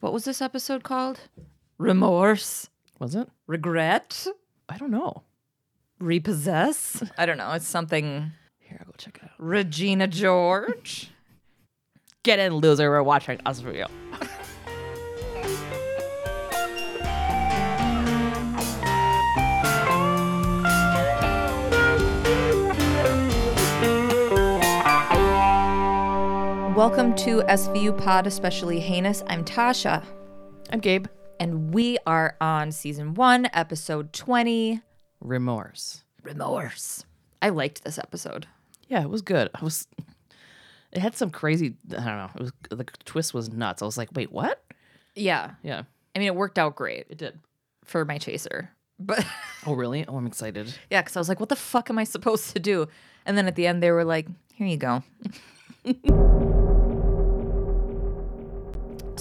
What was this episode called? Remorse, Was it? regret, I don't know. repossess. I don't know. It's something. Here, I'll go check it out. Regina George. Get in, loser. We're watching Us for You. Welcome to SVU Pod, especially heinous. I'm Tasha, I'm Gabe. and we are on season one, episode 20 Remorse. Remorse. I liked this episode. Yeah, it was good. I was. It had some crazy. I don't know. It was the twist was nuts. I was like, wait, what? Yeah. Yeah, I mean, it worked out great it did. for my chaser. But Oh, really? Oh, I'm excited. yeah, because I was like, what the fuck am I supposed to do? And then at the end, they were like, here you go.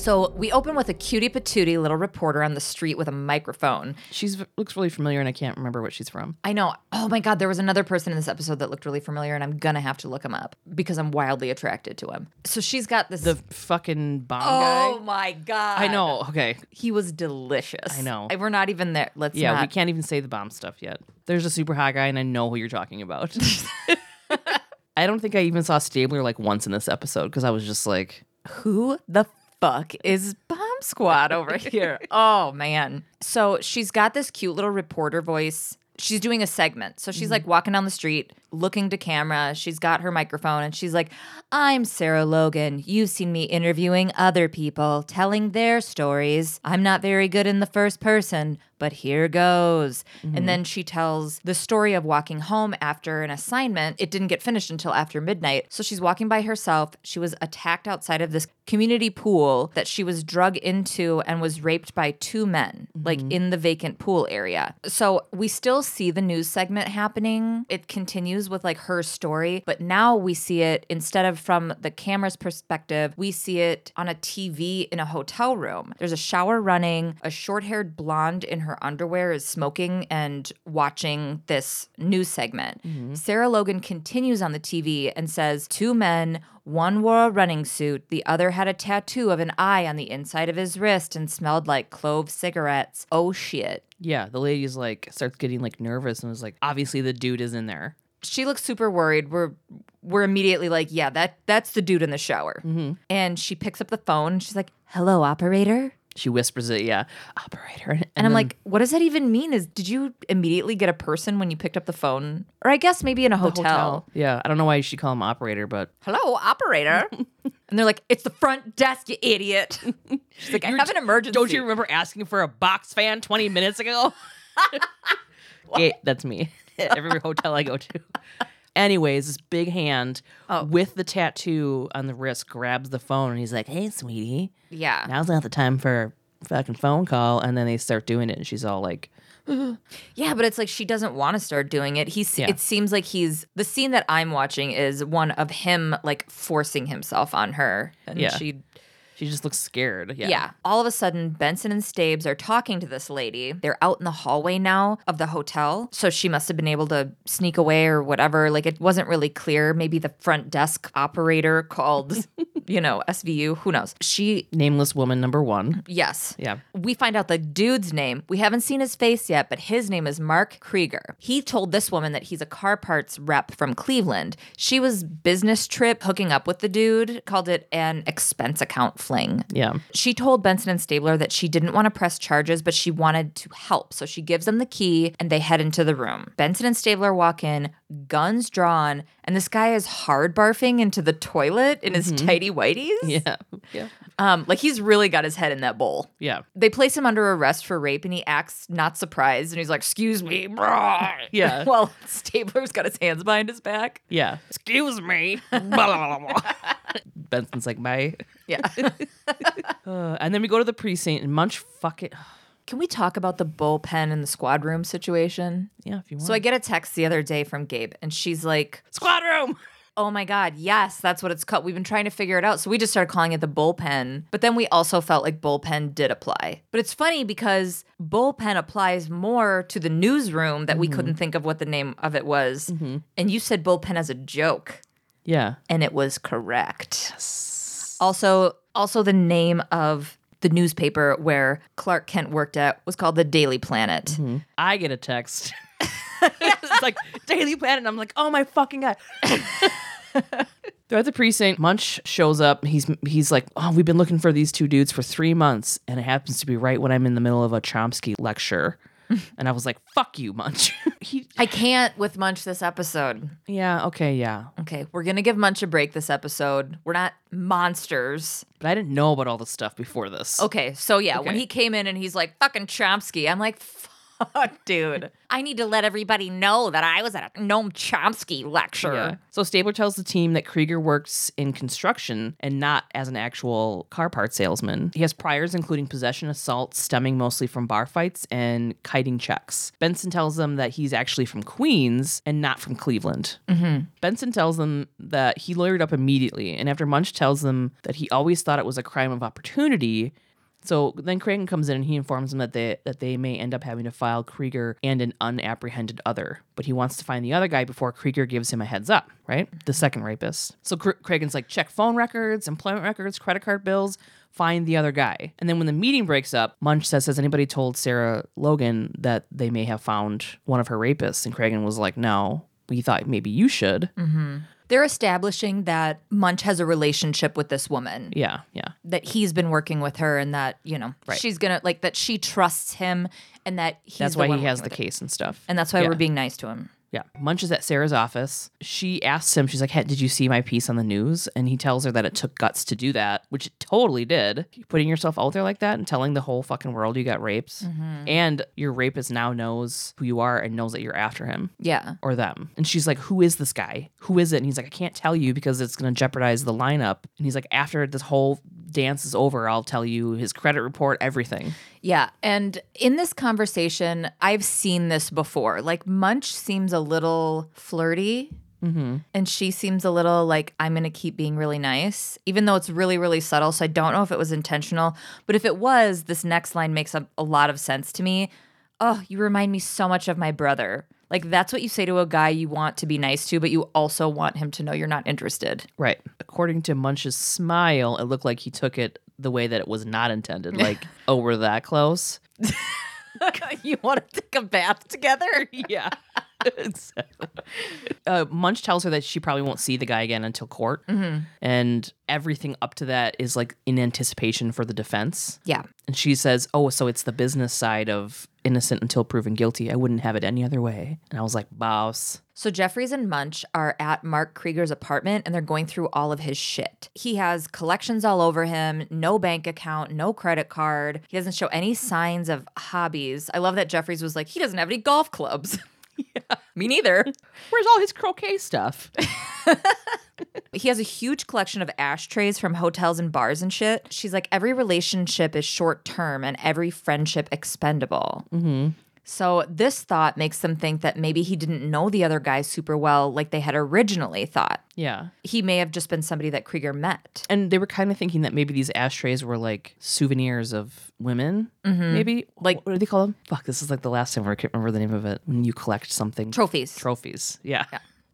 so we open with a cutie patootie little reporter on the street with a microphone. She's looks really familiar, and I can't remember what she's from. I know. Oh my God, there was another person in this episode that looked really familiar, and I'm gonna have to look him up because I'm wildly attracted to him. So she's got this. The fucking bomb oh guy. my God. I know. Okay. He was delicious. I know. We're not even there. Let's Yeah, not. we can't even say the bomb stuff yet. There's a super hot guy, and I know who you're talking about. I don't think I even saw Stabler like once in this episode because I was just like, who the fuck is Bomb Squad over here? oh man. So she's got this cute little reporter voice. She's doing a segment. So she's like mm-hmm. walking down the street, looking to camera. She's got her microphone and she's like, I'm Sarah Logan. You've seen me interviewing other people, telling their stories. I'm not very good in the first person, but here goes. And mm-hmm. then she tells the story of walking home after an assignment. It didn't get finished until after midnight. So she's walking by herself. She was attacked outside of this community pool that she was drug into and was raped by two men, like mm-hmm. in the vacant pool area. So we still see the news segment happening. It continues with like her story, but now we see it instead of from the camera's perspective, we see it on a TV in a hotel room. There's a shower running, a short haired blonde in her underwear is smoking and watching this news segment. Mm-hmm. Sarah Logan continues on the TV and says, Two men, one wore a running suit, the other had a tattoo of an eye on the inside of his wrist and smelled like clove cigarettes. Oh shit. yeah, the lady's like starts getting like nervous and was like, obviously the dude is in there. She looks super worried. We're we're immediately like, yeah, that that's the dude in the shower. Mm-hmm. And she picks up the phone. And she's like, "Hello, operator." She whispers it, yeah, operator. And, And I'm then- like, "What does that even mean? Is did you immediately get a person when you picked up the phone, or I guess maybe in a hotel? Yeah, I don't know why you should call him operator, but Hello, operator." and they're like, "It's the front desk, you idiot." She's like, "I have an emergency." don't you remember asking for a box fan 20 minutes ago? yeah, that's me. At every hotel I go to. Anyways, this big hand Oh. with the tattoo on the wrist grabs the phone and he's like, "Hey, sweetie, Yeah. now's not the time for a fucking phone call." And then they start doing it, and she's all like, Yeah, but it's like she doesn't want to start doing it. He's Yeah. it seems like he's the scene that I'm watching is one of him like forcing himself on her. And Yeah. she she just looks scared. Yeah, yeah. All of a sudden, Benson and Stabes are talking to this lady. They're out in the hallway now of the hotel. So she must have been able to sneak away or whatever. Like it wasn't really clear. Maybe the front desk operator called, you know, SVU. Who knows? She, nameless woman number one. yes. Yeah, We find out the dude's name. We haven't seen his face yet, but his name is Mark Krieger. He told this woman that he's a car parts rep from Cleveland. She was business trip hooking up with the dude, called it an expense account fling. yeah. She told Benson and Stabler that she didn't want to press charges, but she wanted to help. So she gives them the key and they head into the room. Benson and Stabler walk in, guns drawn, and this guy is hard barfing into the toilet in his tighty whities. Yeah, yeah, Um, like he's really got his head in that bowl. yeah, They place him under arrest for rape and he acts not surprised and he's like, Excuse me. brah." Yeah. While Stabler's got his hands behind his back. yeah. Excuse me. Benson's like, bye. Yeah. Uh, and then we go to the precinct and Munch fuck it. Can we talk about the bullpen and the squad room situation? Yeah, if you want. So I get a text the other day from Gabe and she's like, squad room. Oh my God, yes, that's what it's called. We've been trying to figure it out. So we just started calling it the bullpen. But then we also felt like bullpen did apply. But it's funny because bullpen applies more to the newsroom that we couldn't think of what the name of it was. And you said bullpen as a joke. Yeah. and it was correct. Also, also the name of the newspaper where Clark Kent worked at was called the Daily Planet. Mm-hmm. I get a text. it's like Daily Planet. And I'm like, oh my fucking god. They're at the precinct. Munch shows up. He's he's like, oh, we've been looking for these two dudes for three months, and it happens to be right when I'm in the middle of a Chomsky lecture. And I was like, fuck you, Munch. he, I can't with Munch this episode. yeah, okay, yeah, Okay, we're gonna give Munch a break this episode. We're not monsters. but I didn't know about all the stuff before this. Okay, so yeah, when he came in and he's like, fucking Chomsky, I'm like, fuck, dude. I need to let everybody know that I was at a Noam Chomsky lecture. Yeah. So Stabler tells the team that Krieger works in construction and not as an actual car part salesman. He has priors including possession assault stemming mostly from bar fights and kiting checks. Benson tells them that he's actually from Queens and not from Cleveland. Mm-hmm. Benson tells them that he lawyered up immediately, and after Munch tells them that he always thought it was a crime of opportunity. So then Cragen comes in and he informs them that they that they may end up having to file Krieger and an unapprehended other, but he wants to find the other guy before Krieger gives him a heads up, right? The second rapist. So Cragen's like check phone records, employment records, credit card bills, find the other guy. And then when the meeting breaks up, Munch says, "Has anybody told Sarah Logan that they may have found one of her rapists?" And Cragen was like, "No." We thought maybe you should. Mm-hmm. They're establishing that Munch has a relationship with this woman. Yeah, yeah. That he's been working with her and that, you know, she's gonna like that she trusts him and that he's That's why he has the working with it. case and stuff. And that's why Yeah. we're being nice to him. Yeah. Munch is at Sarah's office. She asks him, she's like, hey, Did you see my piece on the news? And he tells her that it took guts to do that, which it totally did. Putting yourself out there like that and telling the whole fucking world you got raped. Mm-hmm. And your rapist now knows who you are and knows that you're after him Yeah. or them. And she's like, Who is this guy? Who is it? And he's like, I can't tell you because it's going to jeopardize the lineup. And he's like, After this whole dance is over, I'll tell you his credit report, everything. Yeah. And in this conversation, I've seen this before. Like, Munch seems a little flirty. Mm-hmm. And she seems a little like, I'm going to keep being really nice, even though it's really, really subtle. So I don't know if it was intentional. But if it was, this next line makes a, a lot of sense to me. Oh, you remind me so much of my brother. Like, that's what you say to a guy you want to be nice to, but you also want him to know you're not interested. Right. According to Munch's smile, it looked like he took it the way that it was not intended. Like, oh, we're that close. you want to take a bath together? Yeah. uh, Munch tells her that she probably won't see the guy again until court. And everything up to that is like in anticipation for the defense. Yeah. And she says, Oh, so it's the business side of innocent until proven guilty. I wouldn't have it any other way. And I was like, Boss. So Jeffries and Munch are at Mark Krieger's apartment and they're going through all of his shit. He has collections all over him, no bank account, no credit card. He doesn't show any signs of hobbies. I love that Jeffries was like, he doesn't have any golf clubs. Yeah. Me neither. Where's all his croquet stuff? He has a huge collection of ashtrays from hotels and bars and shit. She's like, every relationship is short term and every friendship expendable. Mm-hmm. So this thought makes them think that maybe he didn't know the other guy super well, like they had originally thought. yeah. He may have just been somebody that Krieger met. And they were kind of thinking that maybe these ashtrays were like souvenirs of women, mm-hmm. maybe. Like- what do they call them? Fuck, this is like the last time where I can't remember the name of it. When you collect something, Trophies. trophies. Yeah.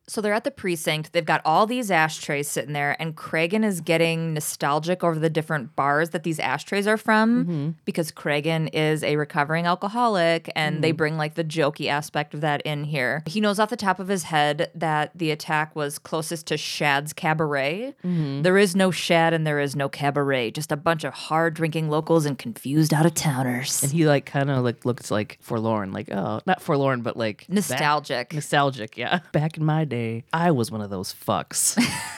So they're at the precinct. They've got all these ashtrays sitting there, and Cragen is getting nostalgic over the different bars that these ashtrays are from mm-hmm. because Cragen is a recovering alcoholic, and they mm-hmm. bring like the jokey aspect of that in here. He knows off the top of his head that the attack was closest to Shad's cabaret. Mm-hmm. There is no Shad and there is no cabaret, just a bunch of hard drinking locals and confused out of towners. And he like kind of like looks like forlorn, like oh, not forlorn, but like back- Nostalgic. nostalgic. Yeah. Back in my day, I was one of those fucks.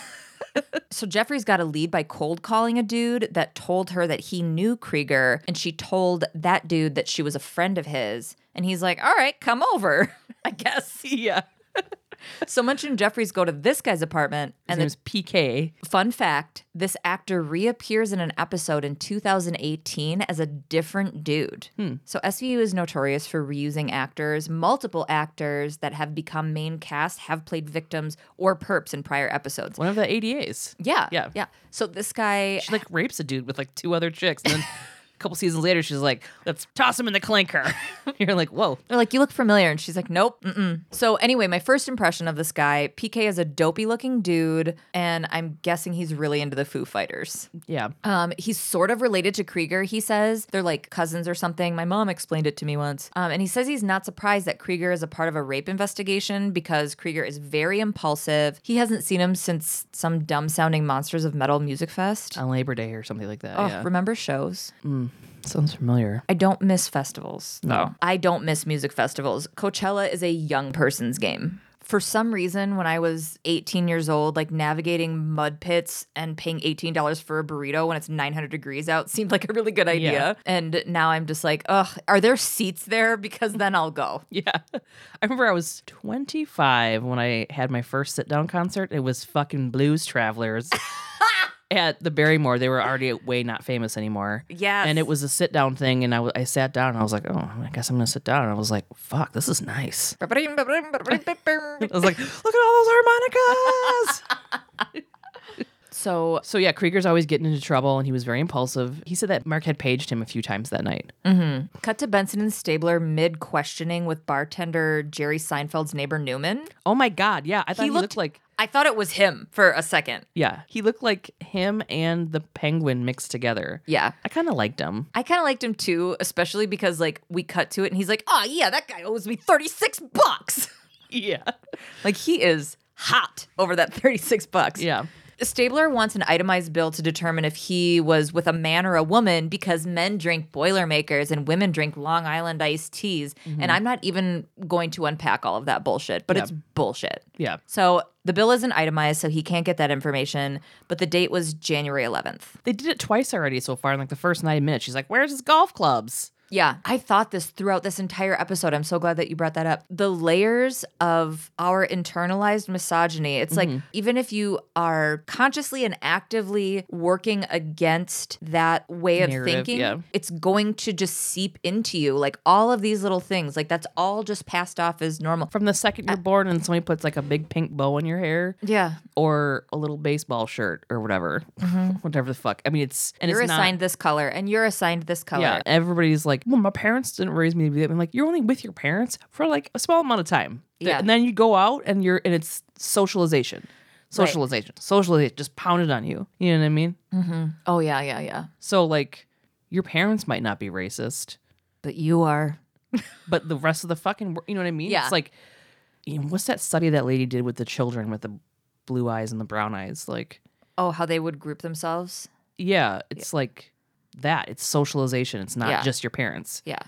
So Jeffries got a lead by cold calling a dude that told her that he knew Krieger, and she told that dude that she was a friend of his. And he's like, "All right, come over." I guess. yeah. So Munch and Jeffries go to this guy's apartment, His and name's PK. fun fact: this actor reappears in an episode in 2018 as a different dude. Hmm. So SVU is notorious for reusing actors. Multiple actors that have become main cast have played victims or perps in prior episodes. One of the ADAs. Yeah, Yeah. yeah. So this guy She like rapes a dude with like two other chicks and then A couple seasons later, she's like, let's toss him in the clinker. You're like, whoa. They're like, you look familiar. And she's like, nope. Mm-mm. So, anyway, my first impression of this guy, PK is a dopey looking dude, and I'm guessing he's really into the Foo Fighters. Yeah. Um, he's sort of related to Krieger, he says. They're like cousins or something. My mom explained it to me once. Um, and he says he's not surprised that Krieger is a part of a rape investigation because Krieger is very impulsive. He hasn't seen him since some dumb sounding Monsters of Metal Music Fest. On Labor Day or something like that. Oh, yeah. remember shows? Sounds familiar. I don't miss festivals. No. I don't miss music festivals. Coachella is a young person's game. For some reason, when I was 18 years old, like navigating mud pits and paying $18 for a burrito when it's 900 degrees out seemed like a really good idea. Yeah. And now I'm just like, ugh, are there seats there? Because then I'll go. Yeah. I remember I was 25 when I had my first sit down concert. It was fucking Blues Travelers at the Barrymore. They were already way not famous anymore. Yeah. And it was a sit down thing. And I, w- I sat down and I was like, oh, I guess I'm going to sit down. And I was like, fuck, this is nice. I was like, look at all those harmonicas. so so yeah, Krieger's always getting into trouble and he was very impulsive. He said that Mark had paged him a few times that night. Mm-hmm. cut to Benson and Stabler mid questioning with bartender Jerry Seinfeld's neighbor Newman. Oh my God. Yeah. I thought he, looked like. I thought it was him for a second. Yeah, he looked like him and the penguin mixed together. Yeah. I kind of liked him. I kind of liked him too, especially because like we cut to it and he's like, "Oh yeah, that guy owes me 36 bucks." Yeah. like he is hot over that 36 bucks. Yeah. Stabler wants an itemized bill to determine if he was with a man or a woman because men drink Boilermakers and women drink Long Island iced teas. And mm-hmm. I'm not even going to unpack all of that bullshit, but it's bullshit. Yeah. So the bill isn't itemized, so he can't get that information. But the date was January 11th. They did it twice already so far in like the first 90 minutes. She's like, Where's his golf clubs? Yeah, I thought this throughout this entire episode. I'm so glad that you brought that up. The layers of our internalized misogyny. It's like mm-hmm. even if you are consciously and actively working against that way of Narrative, thinking, yeah. it's going to just seep into you. Like all of these little things, like that's all just passed off as normal. From the second you're uh, born and somebody puts like a big pink bow in your hair Yeah. or a little baseball shirt or whatever. Mm-hmm. Whatever the fuck. I mean, it's. And you're it's not- assigned this color and you're assigned this color. Yeah, everybody's like, well, my parents didn't raise me to be that. I'm like, you're only with your parents for like a small amount of time. Yeah. And then you go out and you're, and it's socialization. Socialization. Socialization. Just pounded on you. You know what I mean? Mm-hmm. Oh yeah, yeah, yeah. So, like, your parents might not be racist, But you are. but the rest of the fucking, you know what I mean? Yeah. It's like, you know, what's that study that lady did with the children with the blue eyes and the brown eyes? Like, Oh, how they would group themselves. yeah, it's like that. It's socialization. It's not Yeah. just your parents. Yeah.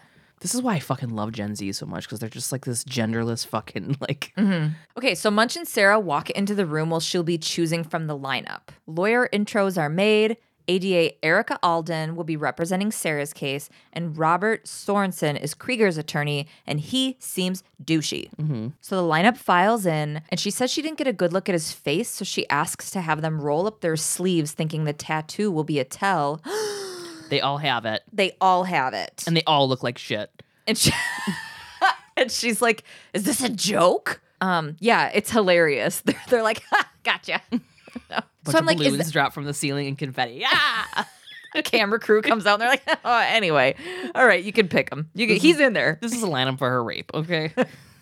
This is why I fucking love Gen Z so much because they're just like this genderless fucking like. Mm-hmm. Okay, so Munch and Sarah walk into the room while she'll be choosing from the lineup. Lawyer intros are made. ADA Erica Alden will be representing Sarah's case, and Robert Sorensen is Krieger's attorney, and he seems douchey. Mm-hmm. So the lineup files in, and she says she didn't get a good look at his face, so she asks to have them roll up their sleeves, thinking the tattoo will be a tell. They all have it, they all have it. and they all look like shit. And she and she's like, "Is this a joke?" Um, yeah, it's hilarious. They're, they're like, ha, "Gotcha." Bunch so I'm of like, balloons "Is drop from the ceiling and confetti. Yeah, the camera crew comes out and they're like, "Oh, anyway, all right, you can pick him. You can, he's in there." this is a lineup for her rape. Okay.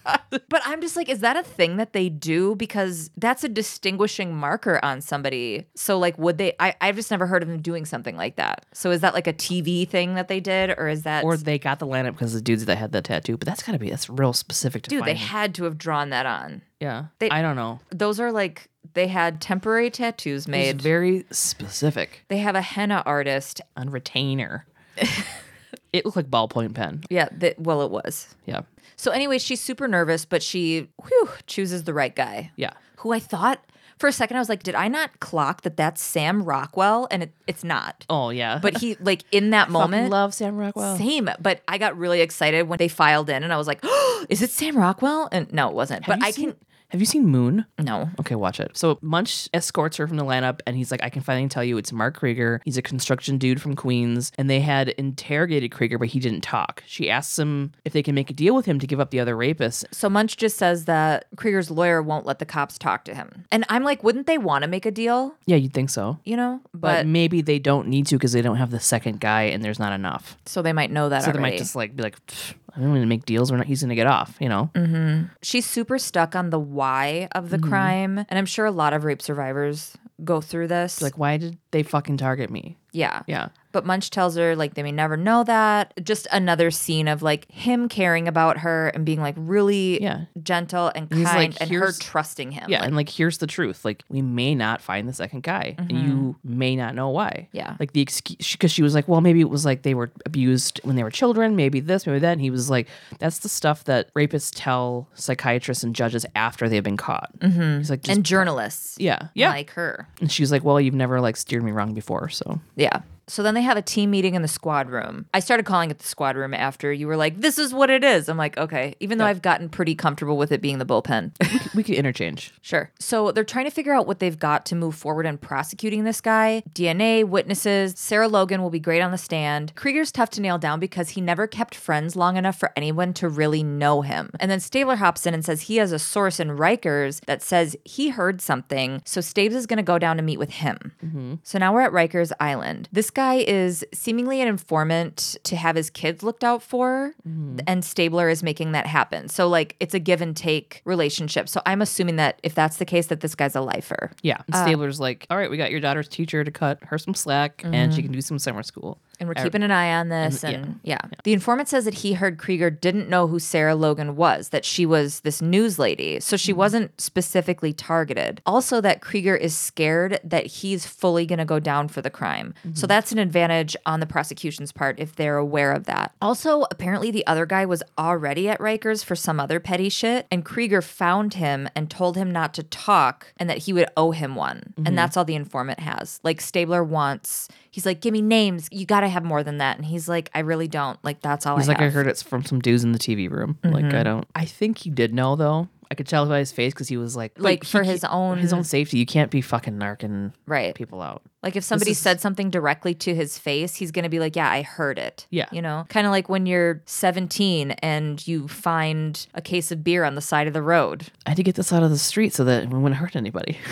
But I'm just like, is that a thing that they do? Because that's a distinguishing marker on somebody. So like, would they? I I've just never heard of them doing something like that. So is that like a TV thing that they did, or is that? or they got the lineup because the dudes that had the tattoo. But that's gotta be that's real specific to dude, they had to have drawn that on. yeah, they- I don't know. Those are like they had temporary tattoos It's made. very specific They have a henna artist. on retainer. it looked like ballpoint pen. Yeah, that well, it was. Yeah, So anyway, she's super nervous, but she whew, chooses the right guy. yeah. Who I thought for a second I was like, did I not clock that that's Sam Rockwell? And it, it's not. Oh yeah. But he like in that moment. love Sam Rockwell. Same, but I got really excited when they filed in, and I was like, "Oh, is it Sam Rockwell?" And no, it wasn't. Have but I seen- can. Have you seen Moon? No. Okay, watch it. So Munch escorts her from the lineup and he's like, I can finally tell you it's Mark Krieger. He's a construction dude from Queens. And they had interrogated Krieger, but he didn't talk. She asks him if they can make a deal with him to give up the other rapists. So Munch just says that Krieger's lawyer won't let the cops talk to him. And I'm like, wouldn't they want to make a deal? Yeah, you'd think so. You know? But, But, maybe they don't need to because they don't have the second guy and there's not enough. so they might know that So they might just like be like, "Pfft, I don't want to make deals. We're not. He's gonna get off. You know. Mm-hmm. She's super stuck on the why of the mm-hmm. crime. And I'm sure a lot of rape survivors go through this. Like, why did they fucking target me? yeah. Yeah. But Munch tells her like they may never know that. Just another scene of like him caring about her and being like really Yeah. gentle and kind like, and her trusting him. Yeah, Like, and like here's the truth: like we may not find the second guy, and you may not know why. Yeah. like the excuse because she was like, well, maybe it was like they were abused when they were children, maybe this, maybe that. And he was like, that's the stuff that rapists tell psychiatrists and judges after they've been caught. Mm-hmm. He's like, just, and journalists. yeah, yeah. Like her. and she was like, well, you've never like steered me wrong before, so Yeah. So then they have a team meeting in the squad room. I started calling it the squad room after you were like, this is what it is. I'm like, okay, even though I've gotten pretty comfortable with it being the bullpen. we could interchange. sure. So they're trying to figure out what they've got to move forward in prosecuting this guy. DNA, witnesses, Sarah Logan will be great on the stand. Krieger's tough to nail down because he never kept friends long enough for anyone to really know him. And then Stabler hops in and says he has a source in Rikers that says he heard something. So Stabes is going to go down to meet with him. Mm-hmm. So now we're at Rikers Island. This guy is seemingly an informant to have his kids looked out for, mm-hmm. and Stabler is making that happen. So like it's a give and take relationship. So I'm assuming that if that's the case, that this guy's a lifer. Yeah, and uh, Stabler's like, all right, we got your daughter's teacher to cut her some slack, and she mm-hmm. can do some summer school. And we're keeping an eye on this. and- And, yeah. The informant says that he heard Krieger didn't know who Sarah Logan was, that she was this news lady. So she mm-hmm. wasn't specifically targeted. Also, that Krieger is scared that he's fully going to go down for the crime. So mm-hmm. that's an advantage on the prosecution's part if they're aware of that. Also, apparently the other guy was already at Rikers for some other petty shit. And Krieger found him and told him not to talk and that he would owe him one. And mm-hmm. that's all the informant has. Like Stabler wants. He's like, give me names. You got to have more than that. And he's like, I really don't. Like, that's all He's I like, I heard it's from some dudes in the TV room. Like, I mm-hmm. don't. I think he did know though. I could tell by his face because he was like, Like, for can't- his own- his own safety. You can't be fucking narking Right. people out. Like, if somebody is- said something directly to his face, he's going to be like, yeah, I heard it. Yeah. You know, kind of like when you're 17 and you find a case of beer on the side of the road. I had to get this out of the street so that it wouldn't hurt anybody.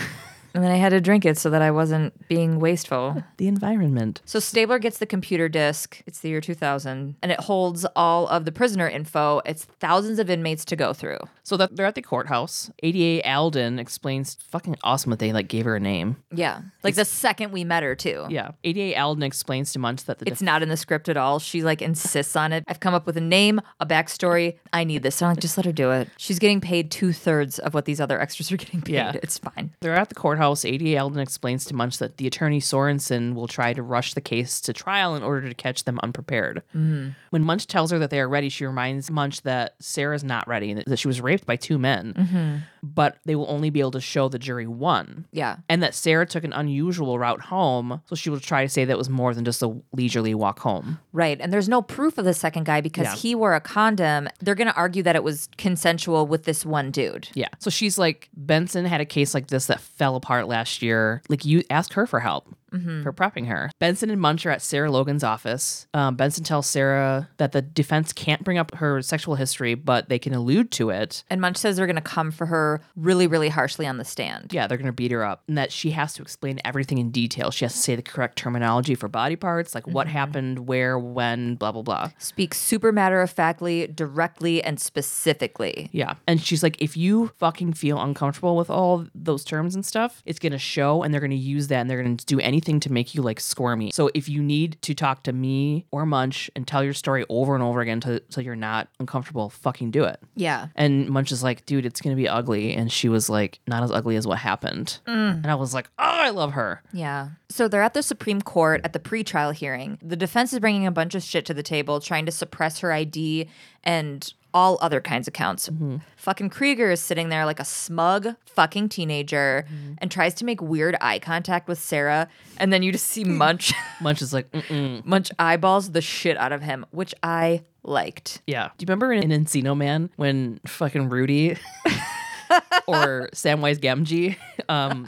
And then I had to drink it so that I wasn't being wasteful. the environment. So Stabler gets the computer disk. It's the year 2000, and it holds all of the prisoner info. It's thousands of inmates to go through. So that they're at the courthouse. ADA Alden explains fucking awesome that they like gave her a name. Yeah. Like the second we met her, too. Yeah. ADA Alden explains to Munch that the It's not in the script at all. She like insists on it. I've come up with a name, a backstory. I need this. So I'm like, just let her do it. She's getting paid two thirds of what these other extras are getting paid. Yeah. It's fine. They're at the courthouse. ADA Alden explains to Munch that the attorney Sorensen will try to rush the case to trial in order to catch them unprepared. Mm-hmm. When Munch tells her that they are ready, she reminds Munch that Sarah's not ready and that she was raped by two men, mm-hmm. But they will only be able to show the jury one. Yeah. And that Sarah took an unusual route home, so she will try to say that was more than just a leisurely walk home. Right. And there's no proof of the second guy because Yeah. he wore a condom. They're going to argue that it was consensual with this one dude. Yeah. So she's like, Benson had a case like this that fell apart last year. Like, you ask her for help. For prepping her. Benson and Munch are at Sarah Logan's office. Um, Benson tells Sarah that the defense can't bring up her sexual history, but they can allude to it. And Munch says they're going to come for her really, really harshly on the stand. Yeah, they're going to beat her up. And that she has to explain everything in detail. She has to say the correct terminology for body parts, like what happened, where, when, blah, blah, blah. Speak super matter of factly, directly, and specifically. Yeah. And she's like, if you fucking feel uncomfortable with all those terms and stuff, it's going to show and they're going to use that and they're going to do anything to make you like squirmy. So if you need to talk to me or Munch and tell your story over and over again to, so you're not uncomfortable, fucking do it. Yeah. And Munch is like, dude, it's going to be ugly. And she was like, not as ugly as what happened. Mm. And I was like, oh, I love her. Yeah. So they're at the Supreme Court at the pretrial hearing. The defense is bringing a bunch of shit to the table, trying to suppress her ID and all other kinds of counts. Mm-hmm. Fucking Krieger is sitting there like a smug fucking teenager mm-hmm. and tries to make weird eye contact with Sarah. And then you just see mm. Munch, Munch is like, mm-mm. Munch eyeballs the shit out of him, which I liked. Yeah. Do you remember in, in Encino Man when fucking Rudy or Samwise Gamgee um,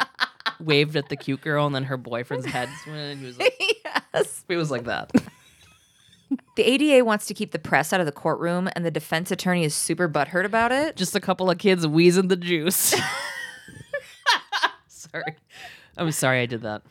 waved at the cute girl and then her boyfriend's head he was like, yes. it was like that. The ADA wants to keep the press out of the courtroom, and the defense attorney is super butthurt about it. Just a couple of kids wheezing the juice. sorry. I'm sorry I did that.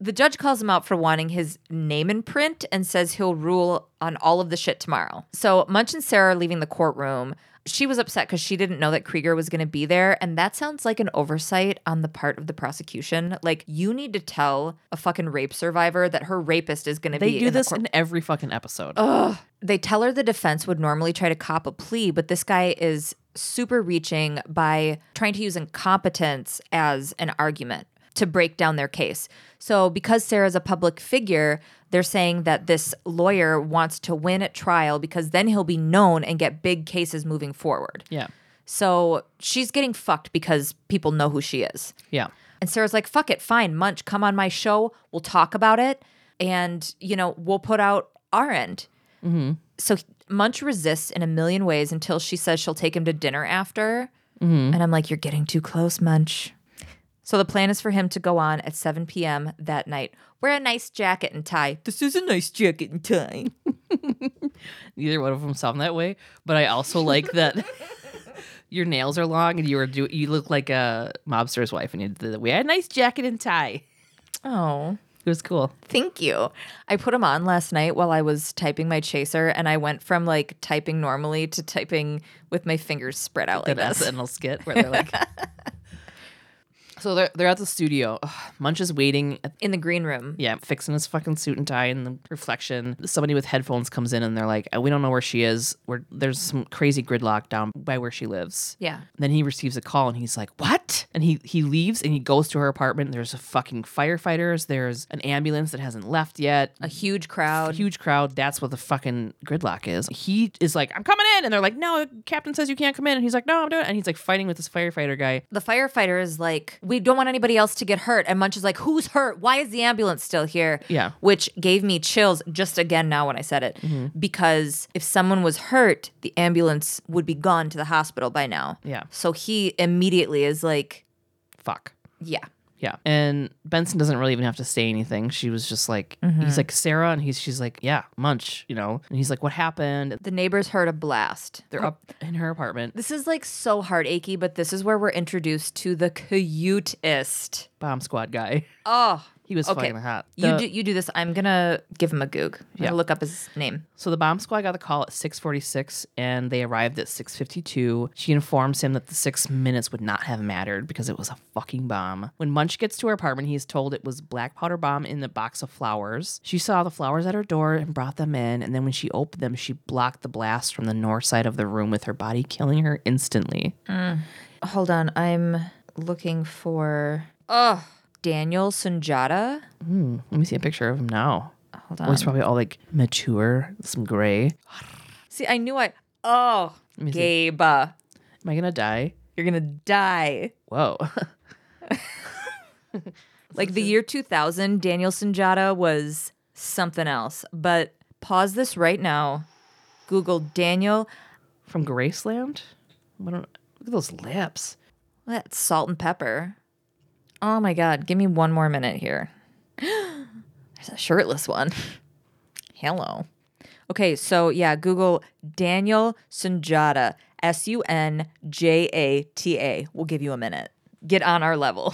The judge calls him out for wanting his name in print and says he'll rule on all of the shit tomorrow. So Munch and Sarah are leaving the courtroom. She was upset because she didn't know that Krieger was going to be there. And that sounds like an oversight on the part of the prosecution. Like, you need to tell a fucking rape survivor that her rapist is going to be. They do in the this court- in every fucking episode. Ugh. they tell her the defense would normally try to cop a plea, but this guy is super reaching by trying to use incompetence as an argument to break down their case. So, because Sarah's a public figure, they're saying that this lawyer wants to win at trial because then he'll be known and get big cases moving forward. Yeah. So, she's getting fucked because people know who she is. Yeah. And Sarah's like, fuck it, fine, Munch, come on my show. We'll talk about it. And, you know, we'll put out our end. Mm-hmm. So Munch resists in a million ways until she says she'll take him to dinner after. Mm-hmm. And I'm like, you're getting too close, Munch. So the plan is for him to go on at 7 p.m. that night. Wear a nice jacket and tie. This is a nice jacket and tie. Neither one of them sound that way, but I also like that your nails are long and you were do you look like a mobster's wife and you did the we had a nice jacket and tie. Oh. It was cool. Thank you. I put them on last night while I was typing my chaser, and I went from like typing normally to typing with my fingers spread out like That this. SNL skit where they're like So they're they're at the studio. Ugh, Munch is waiting at In the green room. yeah, fixing his fucking suit and tie in the reflection. Somebody with headphones comes in and they're like, "We don't know where she is. We're, there's some crazy gridlock down by where she lives." Yeah. Then he receives a call and he's like, "What?" And he he leaves and he goes to her apartment. There's a fucking firefighters. There's an ambulance that hasn't left yet. A huge crowd. Huge crowd. That's what the fucking gridlock is. He is like, "I'm coming in," and they're like, "No, captain says you can't come in." And he's like, "No, I'm doing." it. And he's like fighting with this firefighter guy. the firefighter is like, we don't want anybody else to get hurt. And Munch is like, who's hurt? Why is the ambulance still here? Yeah. Which gave me chills just again now when I said it. Mm-hmm. Because if someone was hurt, the ambulance would be gone to the hospital by now. Yeah. So he immediately is like, Fuck. yeah. Yeah. And Benson doesn't really even have to say anything. She was just like, he's like, Sarah. And he's, she's like, yeah, Munch, you know? And he's like, what happened? The neighbors heard a blast. They're up in her apartment. This is like so heart achy, but this is where we're introduced to the cutest. Bomb squad guy. Oh, He was Okay. fucking hot. you do you do this. I'm gonna give him a goog. I'm Yeah. gonna look up his name. So the bomb squad got the call at 6:46 and they arrived at 6:52. She informs him that the 6 minutes would not have mattered because it was a fucking bomb. When Munch gets to her apartment, he is told it was black powder bomb in the box of flowers. She saw the flowers at her door and brought them in, and then when she opened them, she blocked the blast from the north side of the room with her body killing her instantly. Mm. Hold on, I'm looking for oh Daniel Sunjata. Hmm, let me see a picture of him now. Hold Oh, on. he's probably all like mature, some gray. See, I knew I. Oh, me see. Gabe, Am I gonna die? you're gonna die. Whoa. Like the year 2000, Daniel Sunjata was something else. But pause this right now. Google Daniel. From Graceland? Look at those lips. That's salt and pepper. Oh my God. Give me one more minute here. There's a shirtless one. Hello. Okay, so yeah, Google Daniel Sunjata. S U N J A T A. We'll give you a minute. Get on our level.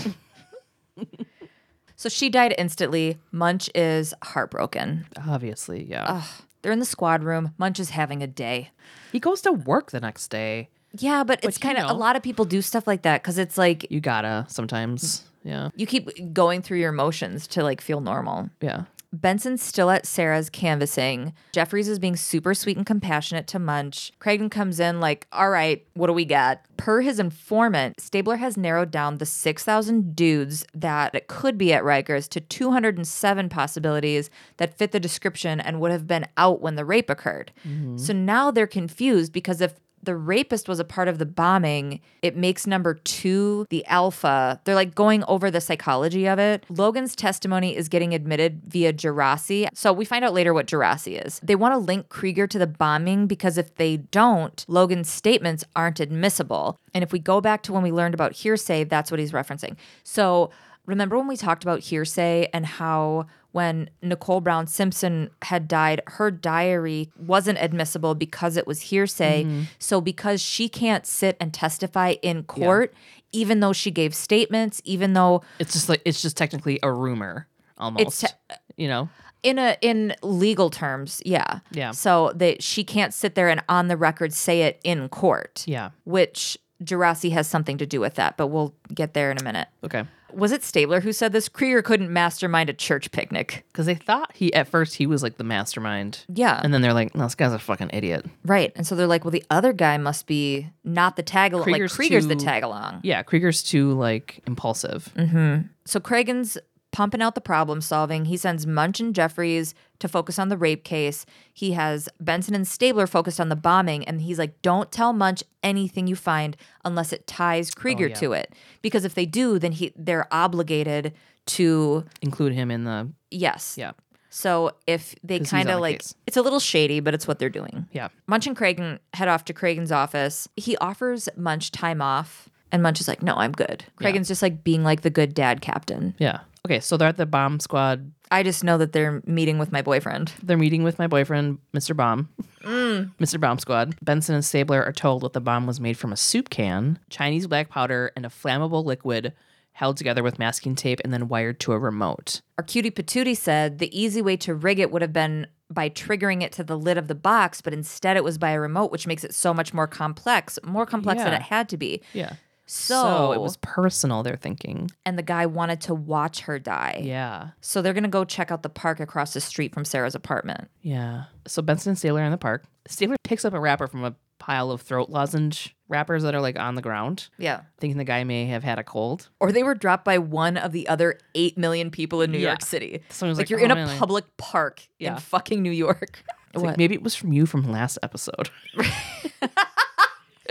so she died instantly. Munch is heartbroken. Obviously, yeah. They're in the squad room. Munch is having a day. he goes to work the next day. Yeah, but it's kind of a lot of people do stuff like that because it's like You gotta sometimes. Yeah. you keep going through your emotions to like feel normal. Yeah. Benson's still at Sarah's canvassing. Jeffries is being super sweet and compassionate to Munch. Cragen comes in like, all right, what do we got? Per his informant, Stabler has narrowed down the 6,000 dudes that it could be at Rikers to 207 possibilities that fit the description and would have been out when the rape occurred. Mm-hmm. So now they're confused because if the rapist was a part of the bombing, it makes number two the alpha. They're like going over the psychology of it. Logan's testimony is getting admitted via Gerasi. So we find out later what Gerasi is. They want to link Krieger to the bombing because if they don't, Logan's statements aren't admissible. And if we go back to when we learned about hearsay, that's what he's referencing. So remember when we talked about hearsay and how when Nicole Brown Simpson had died, her diary wasn't admissible because it was hearsay. Mm-hmm. So, because she can't sit and testify in court, even though she gave statements, even though It's just like it's just technically a rumor almost. te- you know. in a in legal terms, yeah, Yeah. So that she can't sit there and on the record say it in court, Yeah. which Gerasi has something to do with that. But we'll get there in a minute. Okay. Was it Stabler who said this? Krieger couldn't mastermind a church picnic. Because they thought he at first he was like the mastermind. Yeah. And then they're like, no, this guy's a fucking idiot. Right. And so they're like, well, the other guy must be not the tag along. Like Krieger's Krieger's the tag along. Yeah, Krieger's too like impulsive. Mm-hmm. So Cragen's pumping out the problem solving. He sends Munch and Jeffries to focus on the rape case. He has Benson and Stabler focused on the bombing. And he's like, don't tell Munch anything you find unless it ties oh, Krieger Oh, yeah. to it. Because if they do, then he they're obligated to Include him in the yes. yeah. So if they kind of like, case. it's a little shady, but it's what they're doing. Yeah. Munch and Cragen head off to Cragen's office. He offers Munch time off, and Munch is like, "No, I'm good." Cragen's just like being like the good dad captain. Yeah. Okay, so they're at the bomb squad. I just know that they're meeting with my boyfriend. They're meeting with my boyfriend, Mr. Bomb. Mm. Mr. Bomb Squad. Benson and Stabler are told that the bomb was made from a soup can, Chinese black powder, and a flammable liquid held together with masking tape and then wired to a remote. Our cutie patootie said the easy way to rig it would have been by triggering it to the lid of the box, but instead it was by a remote, which makes it so much more complex, more complex than it had to be. Yeah. So, it was personal, they're thinking. and the guy wanted to watch her die. Yeah. So they're gonna go check out the park across the street from Sarah's apartment. Yeah. So Benson and are in the park. Stabler picks up a wrapper from a pile of throat lozenge wrappers that are like on the ground, Yeah. thinking the guy may have had a cold. or they were dropped by one of the other 8 million people in New Yeah. York City. Someone's like, like, you're "Oh, in a oh, man, public park Yeah. in fucking New York. It's like, maybe it was from you from last episode.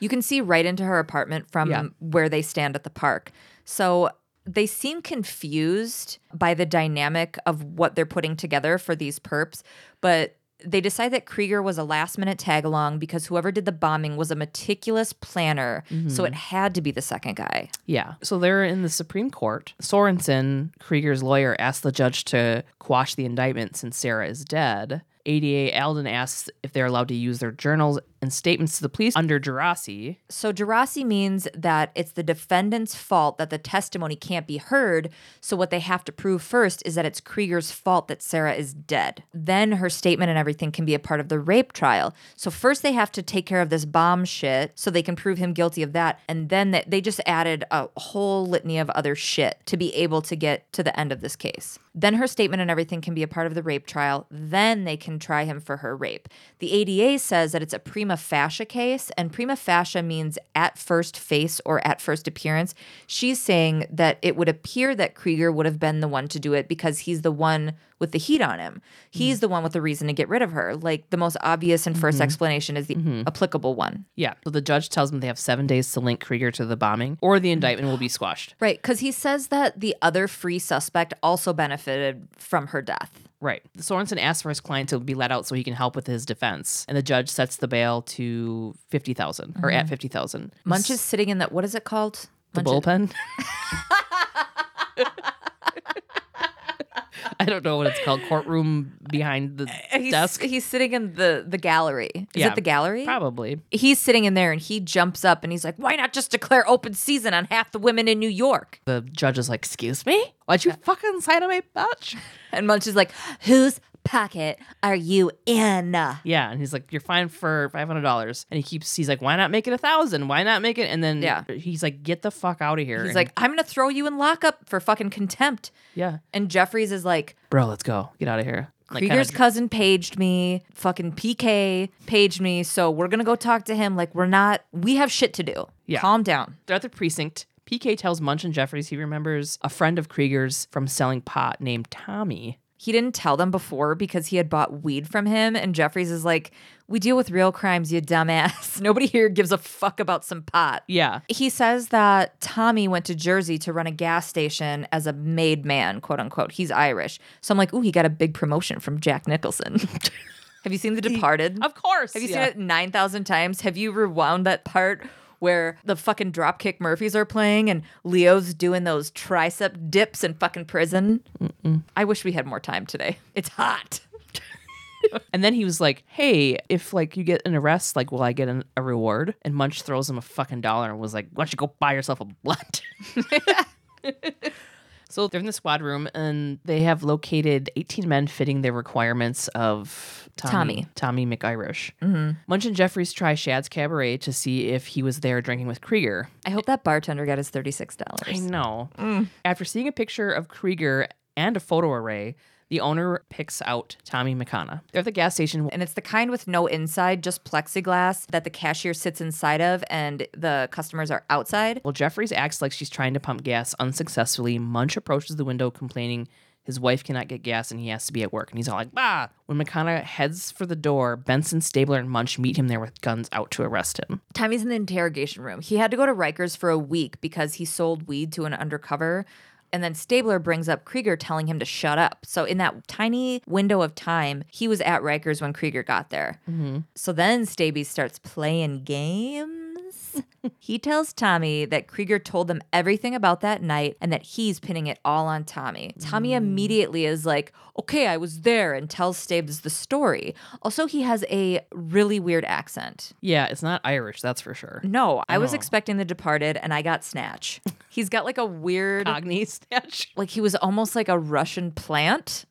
You can see right into her apartment from Yeah. where they stand at the park. So they seem confused by the dynamic of what they're putting together for these perps, but they decide that Krieger was a last minute tag along because whoever did the bombing was a meticulous planner. So it mm-hmm. had to be the second guy. Yeah. So they're in the Supreme Court. Sorensen, Krieger's lawyer, asked the judge to quash the indictment since Sarah is dead. ADA Alden asks if they're allowed to use their journals and statements to the police under Gerasi. So Gerasi means that it's the defendant's fault that the testimony can't be heard. So what they have to prove first is that it's Krieger's fault that Sarah is dead. Then her statement and everything can be a part of the rape trial. So first they have to take care of this bomb shit so they can prove him guilty of that. And then they, just added a whole litany of other shit to be able to get to the end of this case. Then her statement and everything can be a part of the rape trial. Then they can try him for her rape. The ADA says that it's a prima facie case, and prima facie means at first face or at first appearance. She's saying that it would appear that Krieger would have been the one to do it because he's the one with the heat on him. He's mm. the one with the reason to get rid of her. Like the most obvious and 1st mm-hmm. explanation is the mm-hmm. applicable one. Yeah. So the judge tells them they have seven days to link Krieger to the bombing, or the indictment will be squashed. Right, because he says that the other free suspect also benefited from her death. Right. The Sorensen asks for his client to be let out so he can help with his defense, and the judge sets the bail to fifty or at mm-hmm. fifty thousand. Munch is sitting in that. What is it called? the Munch bullpen. I don't know what it's called. Courtroom behind the uh, He's, desk. he's sitting in the the gallery. Is Yeah, it the gallery? Probably. He's sitting in there and he jumps up and he's like, "Why not just declare open season on half the women in New York?" The judge is like, "Excuse me, why'd you fucking sign on my bitch?" And Munch is like, "Whose pocket are you in?" Yeah, and he's like, "You're fine for five hundred dollars," and he keeps. He's like, "Why not make it a thousand? Why not make it?" And then Yeah. he's like, "Get the fuck out of here!" He's And- like, "I'm gonna throw you in lockup for fucking contempt." "Yeah, And Jeffries is like, bro, let's go. Get out of here." Like, Krieger's kinda- cousin paged me, fucking PK paged me, so we're gonna go talk to him. Like, we're not, we have shit to do. Yeah. Calm down. They're at the precinct. PK tells Munch and Jeffries he remembers a friend of Krieger's from selling pot named Tommy. He didn't tell them before because he had bought weed from him. And Jeffries is like, We deal with real crimes, you dumbass. Nobody here gives a fuck about some pot. Yeah. He says that Tommy went to Jersey to run a gas station as a made man, quote unquote. He's Irish. So I'm like, ooh, he got a big promotion from Jack Nicholson. Have you seen The Departed? Of course. Have you yeah. seen it 9,000 times? Have you rewound that part where the fucking Dropkick Murphys are playing and Leo's doing those tricep dips in fucking prison? I wish we had more time today. It's hot. And then he was like, "Hey, if like you get an arrest, like, will I get an, a reward?" And Munch throws him a fucking dollar and was like, "Why don't you go buy yourself a blunt?" so they're in the squad room and they have located 18 men fitting the requirements of Tommy Tommy McIrish. Mm-hmm. Munch and Jeffries try Shad's cabaret to see if he was there drinking with Krieger. I hope that bartender got his $36. I know. After seeing a picture of Krieger and a photo array, the owner picks out Tommy McConna. They're at the gas station And it's the kind with no inside, just plexiglass that the cashier sits inside of and the customers are outside. Well, Jeffries acts like she's trying to pump gas unsuccessfully. Munch approaches the window complaining his wife cannot get gas and he has to be at work. And he's all like, bah. When McConaughey heads for the door, Benson, Stabler, and Munch meet him there with guns out to arrest him. Tommy's in the interrogation room. He had to go to Rikers for a week because he sold weed to an undercover. And then Stabler brings up Krieger telling him to shut up. So, in that tiny window of time, he was at Rikers when Krieger got there. Mm-hmm. So then Staby starts playing games. he tells Tommy that Krieger told them everything about that night and that he's pinning it all on Tommy. Tommy mm. immediately is like, okay, I was there, and tells Stabes the story. Also, he has a really weird accent. Yeah, it's not Irish, that's for sure. No, I was Oh. expecting The Departed and I got Snatch. He's got like a weird, Cogni snatch. like he was almost like a Russian plant.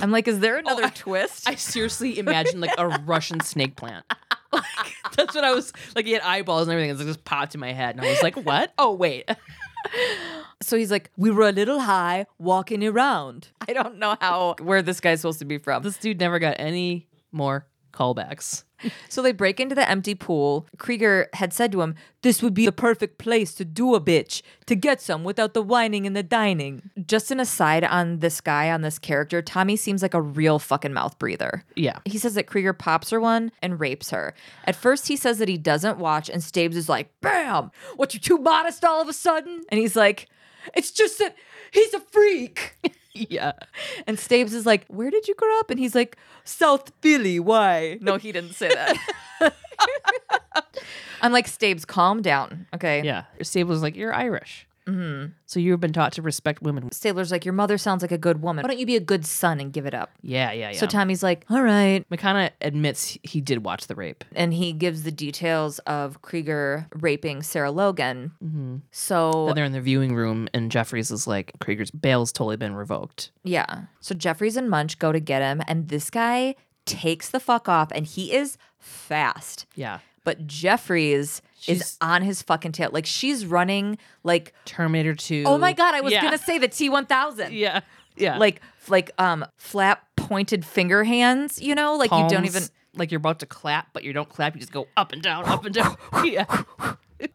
I'm like, is there another oh, I- twist? I seriously imagined like a Russian snake plant. Like, that's what I was like. He had eyeballs and everything. It just popped in my head, and I was like, "What? Oh wait, so he's like, we were a little high walking around. I don't know how, where this guy's supposed to be from. this dude never got any more callbacks." So they break into the empty pool. Krieger had said to him, This would be the perfect place to do a bitch, to get some without the whining and the dining. Just an aside on this guy, on this character, Tommy seems like a real fucking mouth breather. Yeah, He says that Krieger pops her one and rapes her. At first, he says that he doesn't watch, and Stabes is like, Bam! What, you too modest all of a sudden? And he's like, It's just that he's a freak. yeah. And Stabes is like, Where did you grow up? And he's like, South Philly. Why? No, he didn't say that. I'm like, Stabes, calm down. Okay. Yeah. Stabler's like, you're Irish. Mm-hmm. So you've been taught to respect women. Stabler's like, Your mother sounds like a good woman. Why don't you be a good son and give it up? Yeah, yeah, yeah. So Tommy's like, All right. McConna admits he did watch the rape. And he gives the details of Krieger raping Sarah Logan. Mm-hmm. So, Then they're in the viewing room, and Jeffries is like, Krieger's bail's totally been revoked. yeah. So Jeffries and Munch go to get him, and this guy takes the fuck off, and he is fast. Yeah. but Jeffries is on his fucking tail. Like she's running like Terminator 2. oh my god, I was Yeah. gonna say the T one thousand. Yeah. Yeah. Like like um flat pointed finger hands, you know, like you don't Palms, even like you're about to clap, but you don't clap. You just go up and down, up and down. yeah.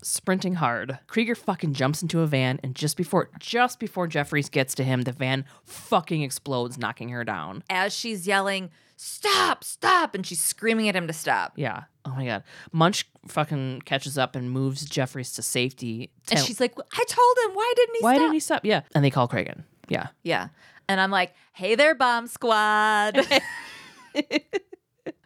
Sprinting hard, Krieger fucking jumps into a van, and just before just before Jeffries gets to him, the van fucking explodes, knocking her down. as she's yelling, Stop, stop, and she's screaming at him to stop. Yeah. Oh my god. Munch fucking catches up and moves Jeffries to safety. And she's like, I told him, why didn't he why stop? didn't he stop? Yeah. And they call Cragen. Yeah. Yeah. And I'm like, hey there, bomb squad.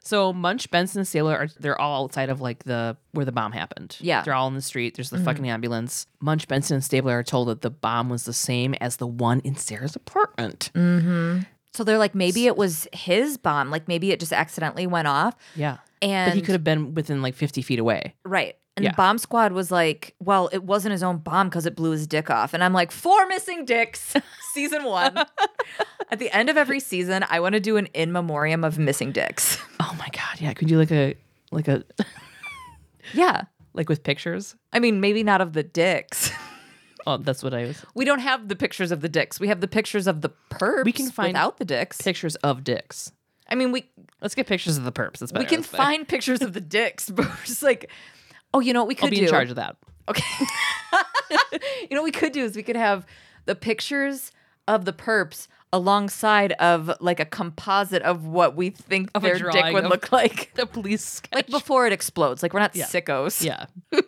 So Munch, Benson, and Stabler are they're all outside of like the where the bomb happened. Yeah. They're all in the street. There's the mm-hmm. fucking ambulance. Munch, Benson, and Stabler are told that the bomb was the same as the one in Sarah's apartment. Mm-hmm. so they're like, maybe it was his bomb. Like maybe it just accidentally went off. Yeah. And But he could have been within like 50 feet away. Right. And Yeah. the bomb squad was like, well, it wasn't his own bomb because it blew his dick off. And I'm like, four missing dicks, season one. At the end of every season, I want to do an in memoriam of missing dicks. Oh my god. Yeah. Could you like a like a yeah. like with pictures? I mean, maybe not of the dicks. Oh, that's what I was. We don't have the pictures of the dicks. We have the pictures of the perps We can find without the dicks. Pictures of dicks. I mean, we Let's get pictures of the perps. That's better. we can find pictures of the dicks, but we're just like, oh, you know what we could do? I'll be do? in charge of that. Okay. you know what we could do is we could have the pictures of the perps alongside of like a composite of what we think Of a their dick drawing would of- look like. The police sketch. Like before it explodes. Like we're not Yeah. sickos. yeah.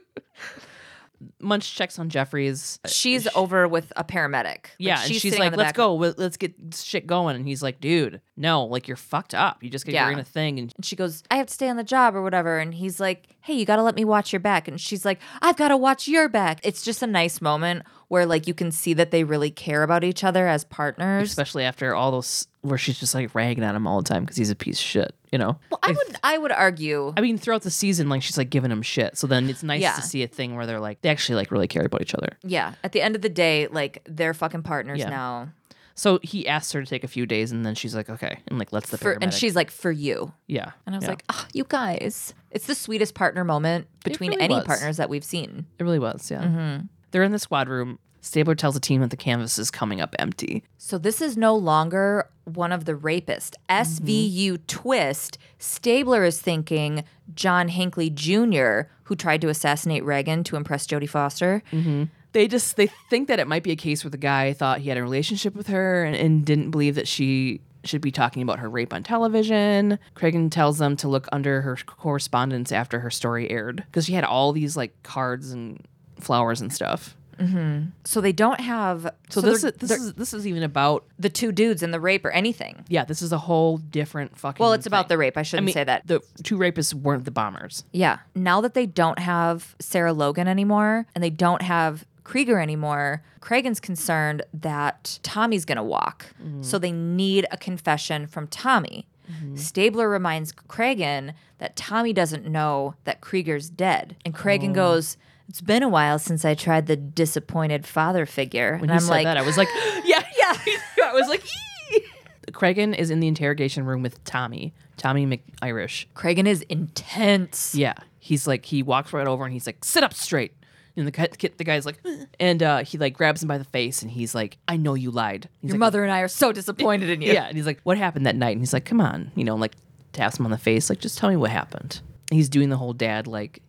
Munch checks on Jeffries. Uh, she's over with a paramedic. Like, Yeah, and she's, like, "Let's back- go. Well, Let's get shit going." And he's like, "Dude, no. Like you're fucked up. You just get Yeah. you're in a thing." And And she goes, I have to stay on the job or whatever. And he's like, Hey, you got to let me watch your back. And she's like, I've got to watch your back. It's just a nice moment where, like, you can see that they really care about each other as partners. especially after all those where she's just like ragging on him all the time because he's a piece of shit. You know. Well, I would, I would argue. I mean, throughout the season, like she's like giving him shit. So then it's nice Yeah. to see a thing where they're like they actually like really care about each other. Yeah. At the end of the day, like, they're fucking partners Yeah. now. So he asks her to take a few days, and then she's like, okay, and like lets the For, and she's like, For you. yeah, And I was yeah. like, oh, you guys. It's the sweetest partner moment between really any was. partners that we've seen. it really was, yeah. Mm-hmm. They're in the squad room. Stabler tells the team that the canvas is coming up empty. So this is no longer one of the rapists. SVU twist. Stabler is thinking John Hinckley Jr., who tried to assassinate Reagan to impress Jodie Foster. Mm-hmm. They just they think that it might be a case where the guy thought he had a relationship with her and, and didn't believe that she should be talking about her rape on television. Cragen tells them to look under her correspondence after her story aired because she had all these like cards and flowers and stuff. Mm-hmm. So they don't have. So, this is this is this is even about the two dudes and the rape or anything. yeah this is a whole different fucking. Well, it's about the rape. I I shouldn't mean, say that. the two rapists weren't the bombers. Yeah. Now that they don't have Sarah Logan anymore and they don't have Krieger anymore, Cragen's concerned that Tommy's going to walk. Mm-hmm. So they need a confession from Tommy. Mm-hmm. Stabler reminds Cragen that Tommy doesn't know that Krieger's dead. And Cragen oh. goes, It's been a while since I tried the disappointed father figure. When and he I'm said like, that, I was like, yeah, yeah. I was like, "Ee." Cragen is in the interrogation room with Tommy, Tommy McIrish. Cragen is intense. Yeah, he's like he walks right over and he's like, sit up straight. And the guy, the guy's like, and uh, he like grabs him by the face and he's like, I know you lied. He's Your like, mother and I are so disappointed in you. Yeah, and he's like, what happened that night? And he's like, come on, you know, like taps him on the face, like just tell me what happened. And he's doing the whole dad like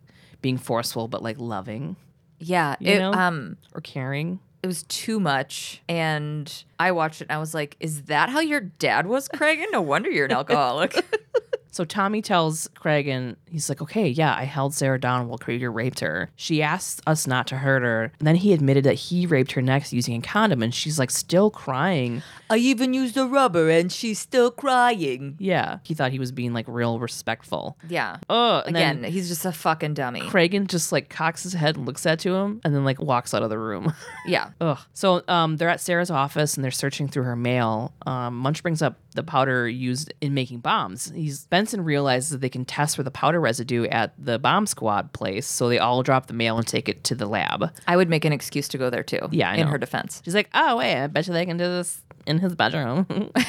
being forceful but like loving Yeah. You It, know? um, or caring. it was too much and i watched it and i was like is that how your dad was craig And no wonder you're an alcoholic So Tommy tells Craig, and he's like, okay, yeah, I held Sarah down while Krieger raped her. She asked us not to hurt her. And then he admitted that he raped her next using a condom, and she's like still crying. i even used a rubber and she's still crying Yeah. He thought he was being like real respectful. yeah Oh, again he's just a fucking dummy Cragen just like cocks his head and looks at to him, and then like walks out of the room. yeah Ugh. So um, they're at Sarah's office and they're searching through her mail. Um, Munch brings up the powder used in making bombs. He's Benson realizes that they can test for the powder residue at the bomb squad place, so they all drop the mail and take it to the lab. i would make an excuse to go there too Yeah, I in know. her defense She's like, "Oh wait, I bet you they can do this in his bedroom."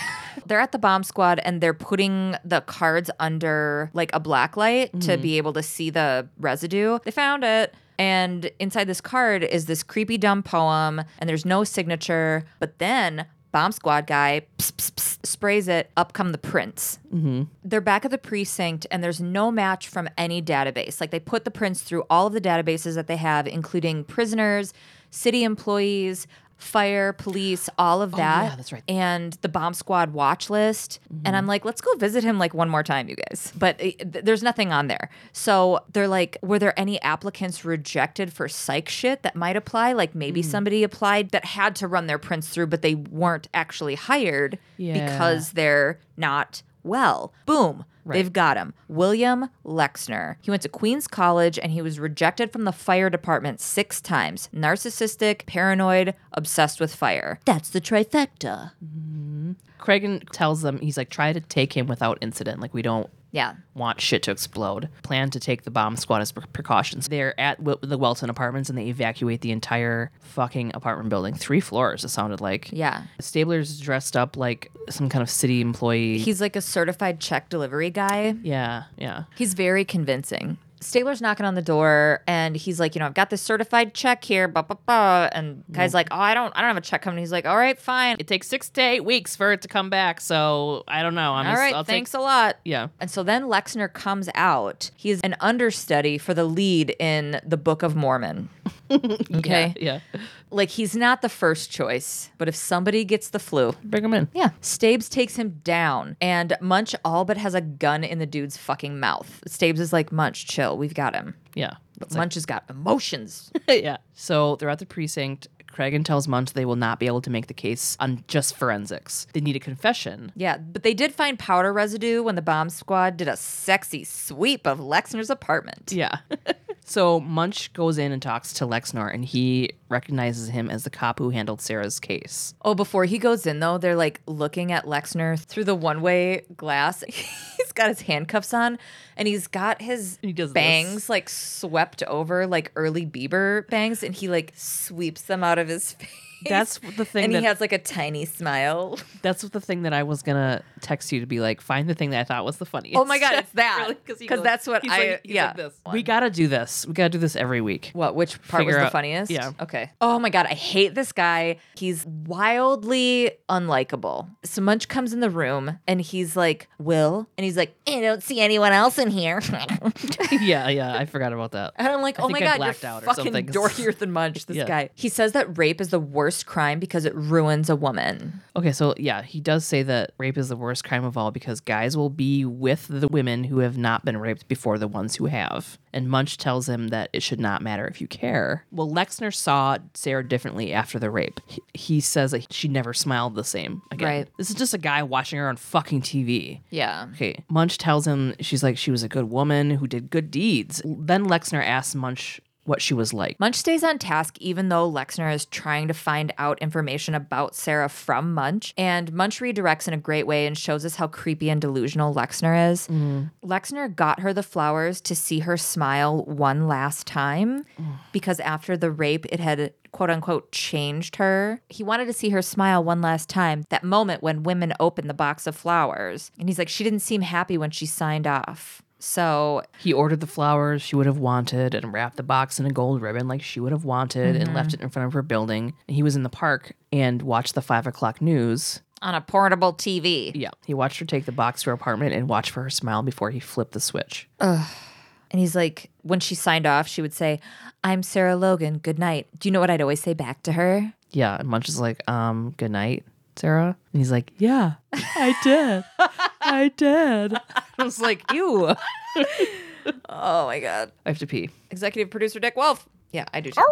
they're at the bomb squad and they're putting the cards under like a black light to Mm-hmm. be able to see the residue. They found it. And inside this card is this creepy dumb poem, and there's no signature. But then bomb squad guy pss, pss, pss, sprays it. Up come the prints. Mm-hmm. They're back at the precinct, and there's no match from any database. Like they put the prints through all of the databases that they have, including prisoners, city employees, fire, police, all of that. Oh, yeah, that's right. And the bomb squad watch list. Mm-hmm. And I'm like, let's go visit him like one more time, you guys. But th- there's nothing on there. So they're like, were there any applicants rejected for psych shit that might apply? Like maybe Mm. somebody applied that had to run their prints through, but they weren't actually hired Yeah. because they're not well. Boom. They've got him. William Lexner. He went to Queens College and he was rejected from the fire department six times. Narcissistic, paranoid, obsessed with fire. That's the trifecta. Mm-hmm. Cragen tells them he's like, "Try to take him without incident. Like we don't Yeah. want shit to explode. Plan to take the bomb squad as pre- precautions. They're at w- the Welton apartments and they evacuate the entire fucking apartment building. Three floors, it sounded like. Yeah. Stabler's dressed up like some kind of city employee. He's like a certified check delivery guy. yeah, yeah. He's very convincing. Stabler's knocking on the door and he's like, you know, I've got this certified check here, blah, blah, blah. And guy's like, oh, I don't, I don't have a check coming. He's like, all right, fine. It takes six to eight weeks for it to come back, so I don't know. I'm All just, right, I'll take- thanks a lot. yeah. And so then Lexner comes out. He's an understudy for the lead in the Book of Mormon. Okay. Yeah. Like he's not the first choice, but if somebody gets the flu, Bring him in. yeah. Stabes takes him down, and Munch all but has a gun in the dude's fucking mouth. Stabes is like, Munch, chill, we've got him. Yeah. But Munch has got emotions. yeah. So they're at the precinct. Cragen tells Munch they will not be able to make the case on just forensics. They need a confession. yeah, but they did find powder residue when the bomb squad did a sexy sweep of Lexner's apartment. Yeah. so Munch goes in and talks to Lexner, and he recognizes him as the cop who handled Sarah's case. Oh, before he goes in though, they're like looking at Lexner through the one-way glass. he's got his handcuffs on, and he's got his He does this. bangs like swept over like early Bieber bangs, and he like sweeps them out of his face. That's the thing and that he has like a tiny smile. that's the thing that I was gonna text you to be like, find the thing that I thought was the funniest. Oh my God, it's that. Really? 'Cause he 'Cause goes- that's what I- like- yeah. like this. We gotta do this. We gotta do this every week. What? Which part was Figure the out- funniest? yeah. Okay. Oh my god, I hate this guy. He's wildly unlikable. So Munch comes in the room and he's like, "Will," and he's like, "I don't see anyone else in here." yeah, yeah. I forgot about that. And I'm like, I oh my think I god, blacked you're out fucking something. dorkier than Munch. This Yeah. guy. He says that rape is the worst crime because it ruins a woman. Okay, so yeah, he does say that rape is the worst crime of all because guys will be with the women who have not been raped before the ones who have. And Munch tells him that it should not matter if you care. Well, Lexner saw Sarah differently after the rape. He, he says that she never smiled the same again. Right. This is just a guy watching her on fucking TV. Yeah. Okay, Munch tells him she's like she was a good woman who did good deeds. Then Lexner asks Munch what she was like. Munch stays on task even though Lexner is trying to find out information about Sarah from Munch. And Munch redirects in a great way and shows us how creepy and delusional Lexner is. Mm. Lexner got her the flowers to see her smile one last time mm. because after the rape, it had quote unquote changed her. He wanted to see her smile one last time, that moment when women open the box of flowers. And he's like, she didn't seem happy when she signed off. So He ordered the flowers she would have wanted and wrapped the box in a gold ribbon like she would have wanted and left it in front of her building. He was in the park and watched the five o'clock news. on a portable TV. Yeah. He watched her take the box to her apartment and watch for her smile before he flipped the switch. And he's like, when she signed off, she would say, I'm Sarah Logan. Good night. Do you know what I'd always say back to her? Yeah. And Munch is like, um, good night, Sarah. And he's like, yeah, I did. I did. I was like, ew. Oh my God. I have to pee. Executive producer Dick Wolf. Yeah, I do too.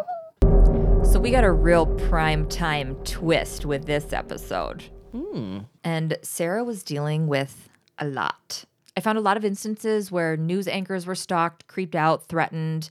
So we got a real prime time twist with this episode. Hmm. And Sarah was dealing with a lot. I found a lot of instances where news anchors were stalked, creeped out, threatened.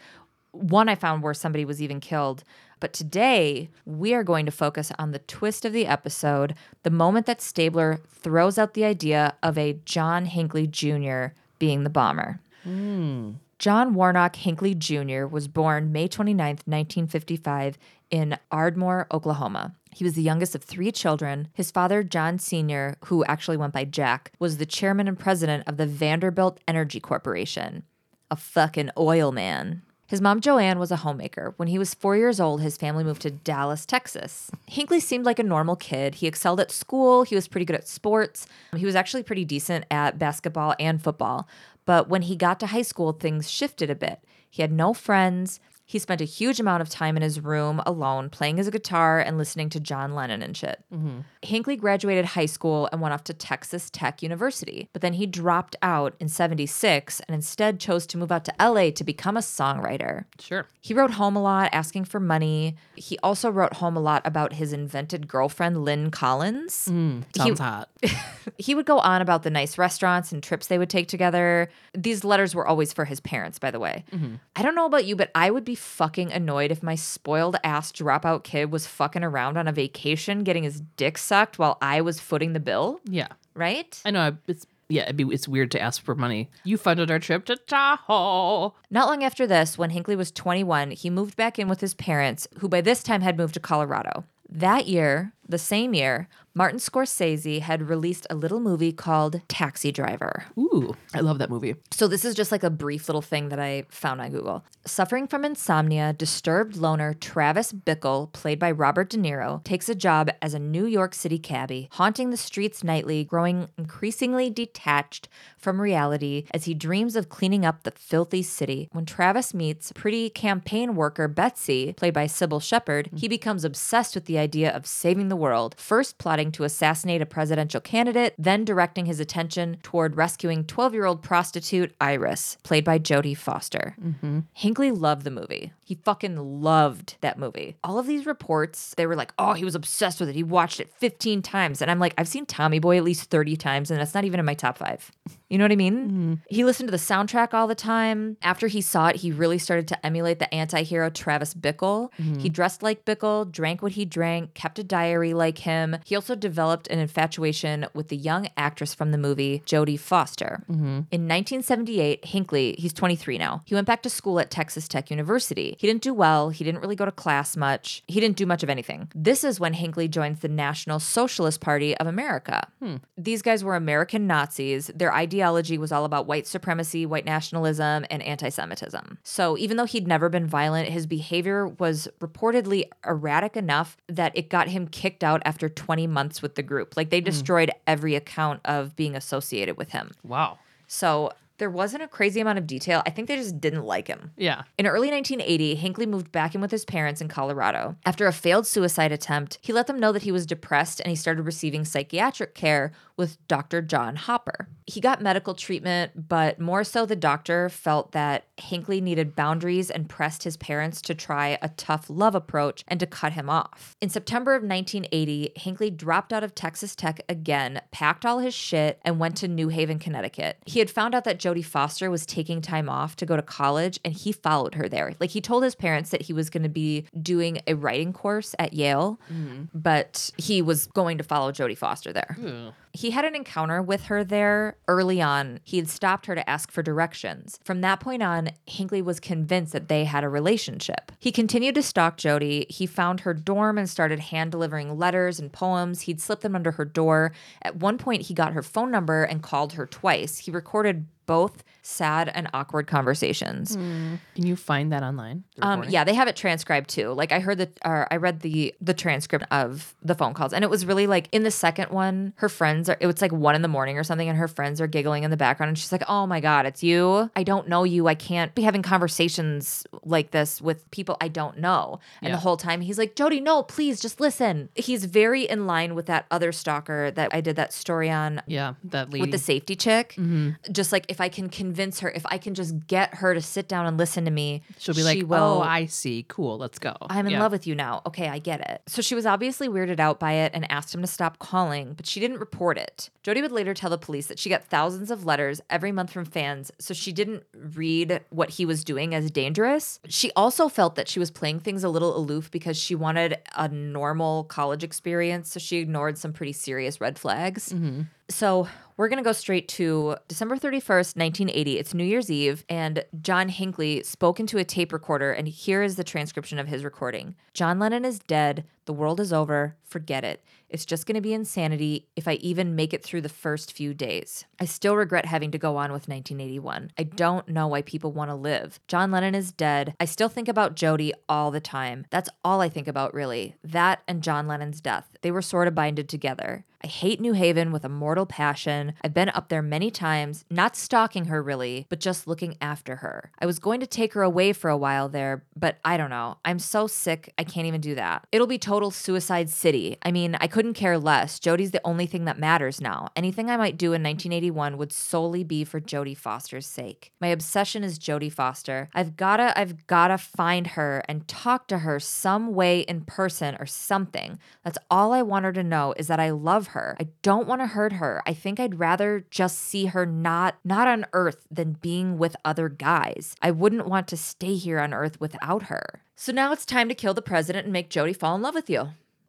One I found where somebody was even killed. But today, we are going to focus on the twist of the episode, the moment that Stabler throws out the idea of a John Hinckley Jr. being the bomber. Hmm. John Warnock Hinckley Jr. was born May 29, 1955, in Ardmore, Oklahoma. He was the youngest of three children. His father, John Sr., who actually went by Jack, was the chairman and president of the Vanderbilt Energy Corporation. A fucking oil man. His mom, Joanne, was a homemaker. When he was four years old, his family moved to Dallas, Texas. Hinckley seemed like a normal kid. He excelled at school, he was pretty good at sports. He was actually pretty decent at basketball and football. But when he got to high school, things shifted a bit. He had no friends. He spent a huge amount of time in his room alone, playing his guitar and listening to John Lennon and shit. Mm-hmm. Hinckley graduated high school and went off to Texas Tech University, but then he dropped out in 76 and instead chose to move out to LA to become a songwriter. Sure. He wrote home a lot, asking for money. He also wrote home a lot about his invented girlfriend, Lynn Collins. Mm, sounds hot. He would go on about the nice restaurants and trips they would take together. These letters were always for his parents, by the way. Mm-hmm. I don't know about you, but I would be fucking annoyed if my spoiled ass dropout kid was fucking around on a vacation getting his dick sucked while I was footing the bill, Yeah. right? I know. I- It's yeah. It'd be, it's weird to ask for money. You funded our trip to Tahoe. Not long after this, when Hinckley was 21, he moved back in with his parents, who by this time had moved to Colorado. That year, the same year, Martin Scorsese had released a little movie called Taxi Driver. Ooh, I love that movie. So, this is just like a brief little thing that I found on Google. Suffering from insomnia, disturbed loner Travis Bickle, played by Robert De Niro, takes a job as a New York City cabbie, haunting the streets nightly, growing increasingly detached from reality as he dreams of cleaning up the filthy city. When Travis meets pretty campaign worker Betsy, played by Cybill Shepherd, he becomes obsessed with the idea of saving the world, first plotting to assassinate a presidential candidate, then directing his attention toward rescuing 12 year old prostitute Iris, played by Jodie Foster. Mm-hmm. Hinckley loved the movie. He fucking loved that movie. All of these reports, they were like, oh, he was obsessed with it. He watched it 15 times. And I'm like, I've seen Tommy Boy at least 30 times, and that's not even in my top five. You know what I mean? Mm-hmm. He listened to the soundtrack all the time. After he saw it, he really started to emulate the anti hero Travis Bickle. He mm-hmm. dressed like Bickle, drank what he drank, kept a diary like him. He also developed an infatuation with the young actress from the movie, Jodie Foster. Mm-hmm. In 1978, Hinckley, he's 23 now, he went back to school at Texas Tech University. He didn't do well, he didn't really go to class much, he didn't do much of anything. This is when Hinckley joins the National Socialist Party of America. Hmm. These guys were American Nazis. Their ideology was all about white supremacy, white nationalism, and anti Semitism. So even though he'd never been violent, his behavior was reportedly erratic enough that it got him kicked out after 20 months with the group. Like they hmm. destroyed every account of being associated with him. Wow. So there wasn't a crazy amount of detail. I think they just didn't like him. Yeah. In early 1980, Hinckley moved back in with his parents in Colorado. After a failed suicide attempt, he let them know that he was depressed and he started receiving psychiatric care with Dr. John Hopper. He got medical treatment, but more so the doctor felt that Hinckley needed boundaries and pressed his parents to try a tough love approach and to cut him off. In September of 1980, Hinckley dropped out of Texas Tech again, packed all his shit, and went to New Haven, Connecticut. He had found out that Jodie Foster was taking time off to go to college and he followed her there. Like he told his parents that he was going to be doing a writing course at Yale, mm. but he was going to follow Jodie Foster there. He had an encounter with her there early on. He had stopped her to ask for directions. From that point on, Hinckley was convinced that they had a relationship. He continued to stalk Jodie. He found her dorm and started hand delivering letters and poems. He'd slipped them under her door. At one point, he got her phone number and called her twice. He recorded both sad and awkward conversations. Can you find that online? Um, yeah, they have it transcribed too. Like I heard the, or I read the the transcript of the phone calls, and it was really like in the second one, her friends are. It was like one in the morning or something, and her friends are giggling in the background, and she's like, "Oh my god, it's you! I don't know you. I can't be having conversations like this with people I don't know." And Yeah. the whole time, he's like, "Jodie, no, please, just listen." He's very in line with that other stalker that I did that story on Yeah, that lady. with the safety chick. Just like if I can convince her, if I can just get her to sit down and listen to me, She'll be she like, will- "Oh, I see. Cool. Let's go." I'm in Yeah. love with you now. Okay, I get it. So she was obviously weirded out by it and asked him to stop calling, but she didn't report it. Jodie would later tell the police that she got thousands of letters every month from fans, so she didn't read what he was doing as dangerous. She also felt that she was playing things a little aloof because she wanted a normal college experience, so she ignored some pretty serious red flags. Mm-hmm. So we're going to go straight to December 31st, 1980. It's New Year's Eve, and John Hinckley spoke into a tape recorder, and here is the transcription of his recording John Lennon is dead. The world is over. Forget it. It's just going to be insanity if I even make it through the first few days. I still regret having to go on with 1981. I don't know why people want to live. John Lennon is dead. I still think about Jodie all the time. That's all I think about, really. That and John Lennon's death. They were sort of binded together. I hate New Haven with a mortal passion. I've been up there many times, not stalking her really, but just looking after her. I was going to take her away for a while there, but I don't know. I'm so sick, I can't even do that. It'll be total suicide city. I mean, I couldn't care less. Jodie's the only thing that matters now. Anything I might do in 1981 would solely be for Jodie Foster's sake. My obsession is Jodie Foster. I've gotta, I've gotta find her and talk to her some way in person or something. That's all I want her to know is that I love her. I don't want to hurt her. I think I'd rather just see her not not on earth than being with other guys. I wouldn't want to stay here on earth without her. So now it's time to kill the president and make Jodie fall in love with you.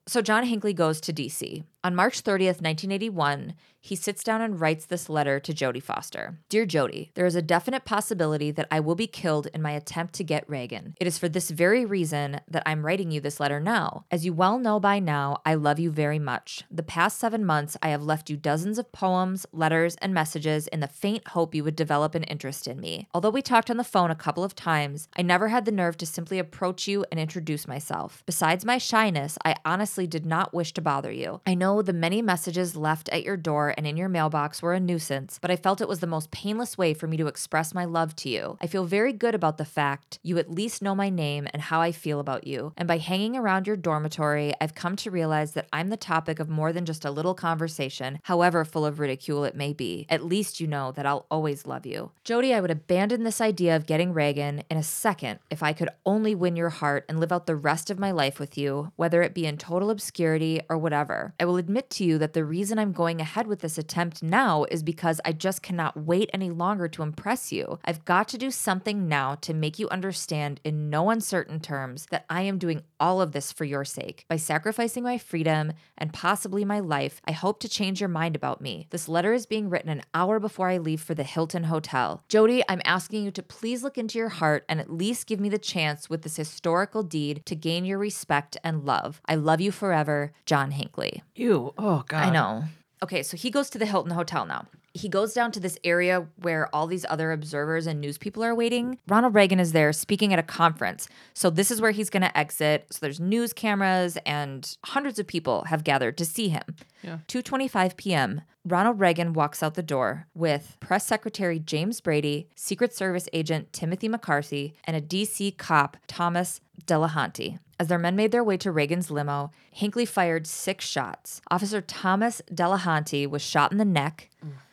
So John Hinckley goes to DC. On March 30th, 1981, he sits down and writes this letter to Jodie Foster. Dear Jodie, there is a definite possibility that I will be killed in my attempt to get Reagan. It is for this very reason that I'm writing you this letter now. As you well know by now, I love you very much. The past seven months, I have left you dozens of poems, letters, and messages in the faint hope you would develop an interest in me. Although we talked on the phone a couple of times, I never had the nerve to simply approach you and introduce myself. Besides my shyness, I honestly did not wish to bother you. I know the many messages left at your door and in your mailbox were a nuisance, but I felt it was the most painless way for me to express my love to you. I feel very good about the fact you at least know my name and how I feel about you. And by hanging around your dormitory, I've come to realize that I'm the topic of more than just a little conversation, however full of ridicule it may be. At least you know that I'll always love you. Jodie, I would abandon this idea of getting Reagan in a second if I could only win your heart and live out the rest of my life with you, whether it be in total obscurity or whatever. I will admit to you that the reason I'm going ahead with this attempt now is because I just cannot wait any longer to impress you. I've got to do something now to make you understand in no uncertain terms that I am doing all of this for your sake. By sacrificing my freedom and possibly my life, I hope to change your mind about me. This letter is being written an hour before I leave for the Hilton Hotel. Jodie, I'm asking you to please look into your heart and at least give me the chance with this historical deed to gain your respect and love. I love you forever, John Hinckley. Oh God. I know. Okay, so he goes to the Hilton Hotel now. He goes down to this area where all these other observers and news people are waiting. Ronald Reagan is there speaking at a conference. So this is where he's going to exit. So there's news cameras and hundreds of people have gathered to see him. Yeah. 2:25 p.m. Ronald Reagan walks out the door with Press Secretary James Brady, Secret Service agent Timothy McCarthy, and a DC cop Thomas Delahanty. As their men made their way to Reagan's limo, Hinckley fired six shots. Officer Thomas Delahanty was shot in the neck.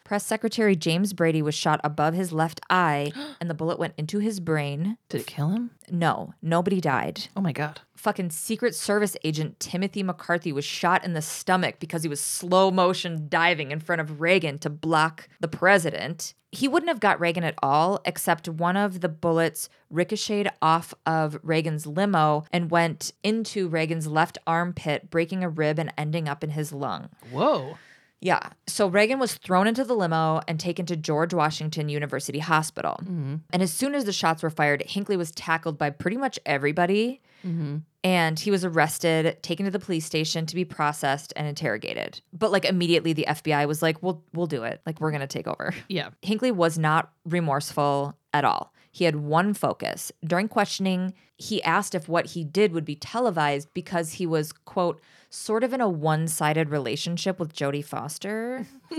Press Secretary James Brady was shot above his left eye, and the bullet went into his brain. Did it kill him? No, nobody died. Oh my God. Fucking Secret Service agent Timothy McCarthy was shot in the stomach because he was slow motion diving in front of Reagan to block the president. He wouldn't have got Reagan at all, except one of the bullets ricocheted off of Reagan's limo and went into Reagan's left armpit, breaking a rib and ending up in his lung. Whoa. Yeah. So Reagan was thrown into the limo and taken to George Washington University Hospital. Mm-hmm. And as soon as the shots were fired, Hinckley was tackled by pretty much everybody. Mm-hmm. And he was arrested, taken to the police station to be processed and interrogated. But like immediately the FBI was like, "We'll we'll do it. Like we're going to take over." Yeah. Hinckley was not remorseful at all. He had one focus. During questioning, he asked if what he did would be televised because he was, quote, sort of in a one sided relationship with Jodie Foster.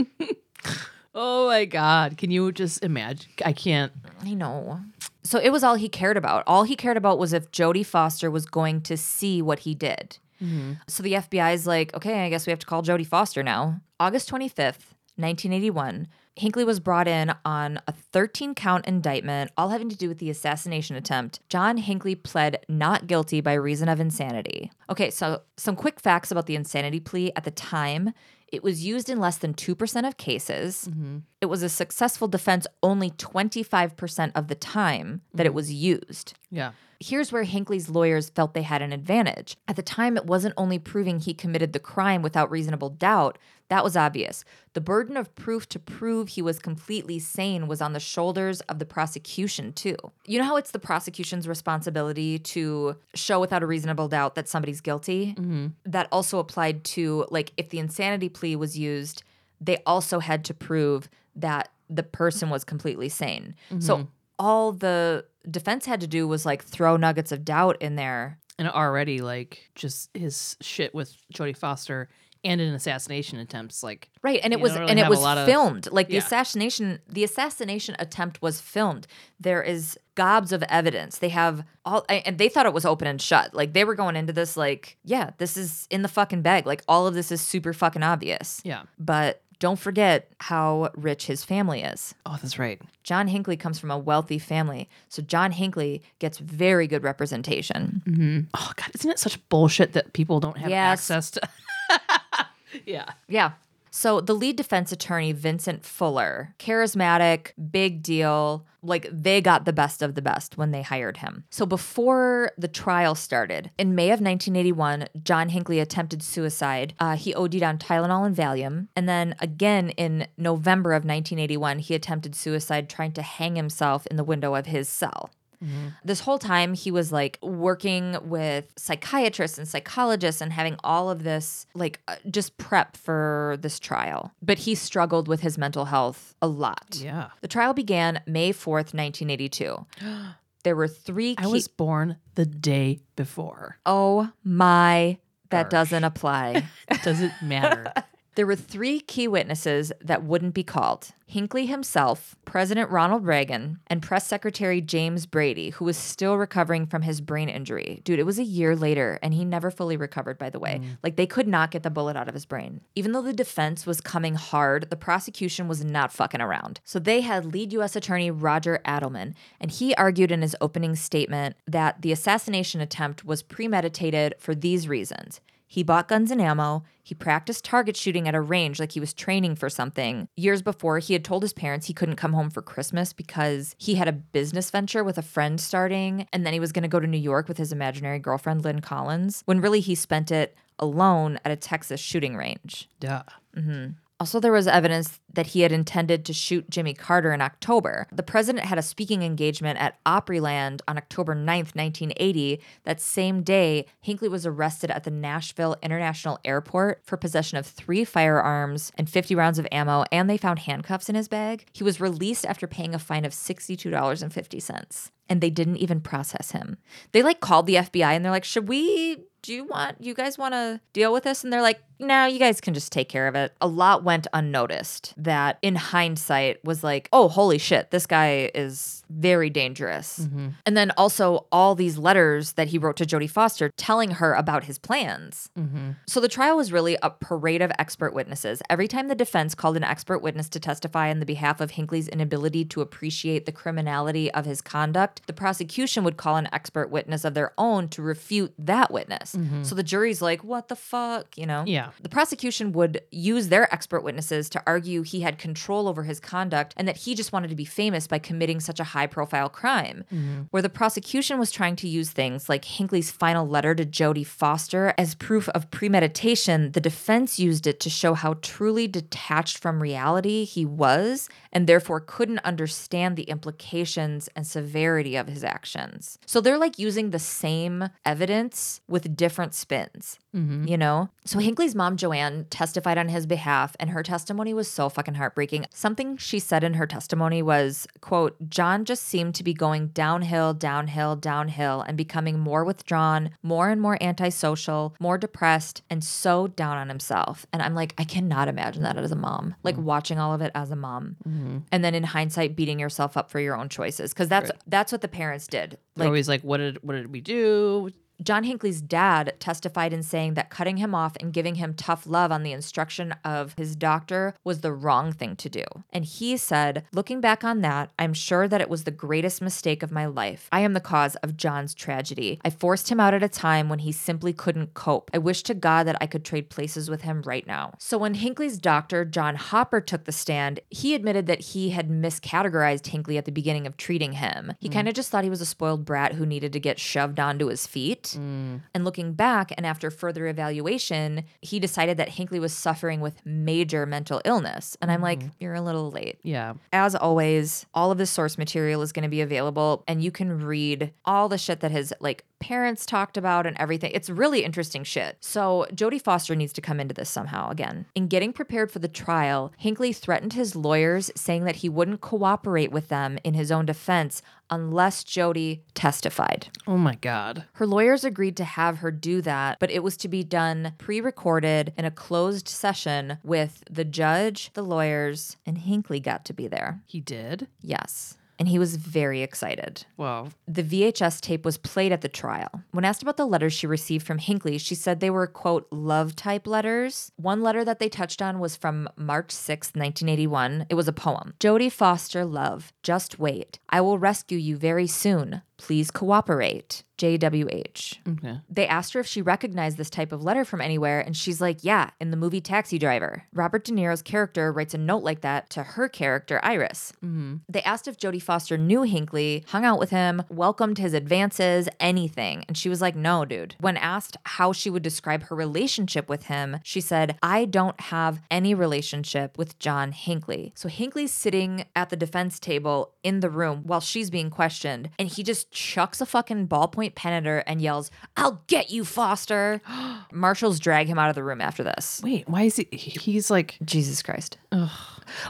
Oh my God. Can you just imagine? I can't. I know. So it was all he cared about. All he cared about was if Jodie Foster was going to see what he did. Mm-hmm. So the FBI is like, okay, I guess we have to call Jodie Foster now. August 25th, 1981, Hinckley was brought in on a 13 count indictment, all having to do with the assassination attempt. John Hinckley pled not guilty by reason of insanity. Okay, so some quick facts about the insanity plea at the time. It was used in less than 2% of cases. Mm-hmm. It was a successful defense only 25% of the time that it mm. was used. Yeah. Here's where Hinckley's lawyers felt they had an advantage. At the time, it wasn't only proving he committed the crime without reasonable doubt, that was obvious. The burden of proof to prove he was completely sane was on the shoulders of the prosecution, too. You know how it's the prosecution's responsibility to show without a reasonable doubt that somebody's guilty? Mm-hmm. That also applied to, like, if the insanity plea was used, they also had to prove that the person was completely sane. So mm-hmm. all the defense had to do was like throw nuggets of doubt in there. And already, like, just his shit with Jodie Foster and an assassination attempts, like, Right, and it was really and it was lot of- filmed. Like the Yeah. assassination the assassination attempt was filmed. There is gobs of evidence. They have all and they thought it was open and shut. Like they were going into this like, yeah, this is in the fucking bag. Like all of this is super fucking obvious. yeah. But don't forget how rich his family is. Oh, that's right. John Hinckley comes from a wealthy family. So John Hinckley gets very good representation. Mm-hmm. Oh, God. Isn't it such bullshit that people don't have Yes. access to? yeah. Yeah. So the lead defense attorney, Vincent Fuller, charismatic, big deal. Like they got the best of the best when they hired him. So before the trial started, in May of 1981, John Hinckley attempted suicide. Uh, he OD'd on Tylenol and Valium. And then again in November of 1981, he attempted suicide trying to hang himself in the window of his cell. This whole time, he was like working with psychiatrists and psychologists and having all of this, like, uh, just prep for this trial. But he struggled with his mental health a lot. Yeah. The trial began May 4th, 1982. There were three key. I was born the day before. oh my, that doesn't apply. Does it matter? There were three key witnesses that wouldn't be called Hinckley himself, President Ronald Reagan, and Press Secretary James Brady, who was still recovering from his brain injury. Dude, it was a year later, and he never fully recovered, by the way. Mm. Like, they could not get the bullet out of his brain. Even though the defense was coming hard, the prosecution was not fucking around. So they had lead U.S. Attorney Roger Adelman, and he argued in his opening statement that the assassination attempt was premeditated for these reasons. He bought guns and ammo. He practiced target shooting at a range like he was training for something. Years before, he had told his parents he couldn't come home for Christmas because he had a business venture with a friend starting, and then he was going to go to New York with his imaginary girlfriend, Lynn Collins, when really he spent it alone at a Texas shooting range. Duh. Mm-hmm. Also, there was evidence that he had intended to shoot Jimmy Carter in October. The president had a speaking engagement at Opryland on October 9th, 1980. That same day, Hinckley was arrested at the Nashville International Airport for possession of three firearms and 50 rounds of ammo, and they found handcuffs in his bag. He was released after paying a fine of $62.50. And they didn't even process him. They like called the FBI and they're like, Should we do you want you guys want to deal with this and they're like no you guys can just take care of it. A lot went unnoticed that in hindsight was like oh holy shit this guy is very dangerous. Mm-hmm. And then also all these letters that he wrote to jodie foster telling her about his plans. Mm-hmm. So the trial was really a parade of expert witnesses. Every time the defense called an expert witness to testify on the behalf of hinckley's inability to appreciate the criminality of his conduct the prosecution would call an expert witness of their own to refute that witness. Mm-hmm. So the jury's like, what the fuck, you know? Yeah. The prosecution would use their expert witnesses to argue he had control over his conduct and that he just wanted to be famous by committing such a high profile crime. Mm-hmm. Where the prosecution was trying to use things like Hinckley's final letter to Jodie Foster as proof of premeditation, the defense used it to show how truly detached from reality he was and therefore couldn't understand the implications and severity of his actions. So they're like using the same evidence with different spins. Mm-hmm. You know? So Hinckley's mom, Joanne, testified on his behalf, and her testimony was so fucking heartbreaking. Something she said in her testimony was, quote, John just seemed to be going downhill, downhill, downhill, and becoming more withdrawn, more and more antisocial, more depressed, and so down on himself. And I'm like, I cannot imagine that as a mom. Like mm-hmm. watching all of it as a mom. Mm-hmm. And then in hindsight, beating yourself up for your own choices. Cause that's that's what the parents did. They're Like always like, what did what did we do? John Hinckley's dad testified in saying that cutting him off and giving him tough love on the instruction of his doctor was the wrong thing to do. And he said, Looking back on that, I'm sure that it was the greatest mistake of my life. I am the cause of John's tragedy. I forced him out at a time when he simply couldn't cope. I wish to God that I could trade places with him right now. So when Hinckley's doctor, John Hopper, took the stand, he admitted that he had miscategorized Hinckley at the beginning of treating him. He mm. kind of just thought he was a spoiled brat who needed to get shoved onto his feet. And looking back and after further evaluation, he decided that Hinckley was suffering with major mental illness. And I'm like, mm-hmm. you're a little late. Yeah. As always, all of the source material is going to be available and you can read all the shit that his like parents talked about and everything. It's really interesting shit. So, Jodie Foster needs to come into this somehow again. In getting prepared for the trial, Hinckley threatened his lawyers saying that he wouldn't cooperate with them in his own defense unless Jodie testified. Oh my God. Her lawyers agreed to have her do that, but it was to be done pre recorded in a closed session with the judge, the lawyers, and Hinckley got to be there. He did? Yes. And he was very excited. Wow. The VHS tape was played at the trial. When asked about the letters she received from Hinckley, she said they were, quote, love type letters. One letter that they touched on was from March 6, 1981. It was a poem Jodie Foster, love, just wait. I will rescue you very soon. Please cooperate. JWH. Okay. They asked her if she recognized this type of letter from anywhere, and she's like, Yeah, in the movie Taxi Driver. Robert De Niro's character writes a note like that to her character, Iris. Mm-hmm. They asked if Jodie Foster knew Hinckley, hung out with him, welcomed his advances, anything. And she was like, No, dude. When asked how she would describe her relationship with him, she said, I don't have any relationship with John Hinckley. So Hinckley's sitting at the defense table in the room while she's being questioned, and he just chucks a fucking ballpoint pen at her and yells, I'll get you, Foster. Marshals drag him out of the room after this. Wait, why is he? He's like, Jesus Christ.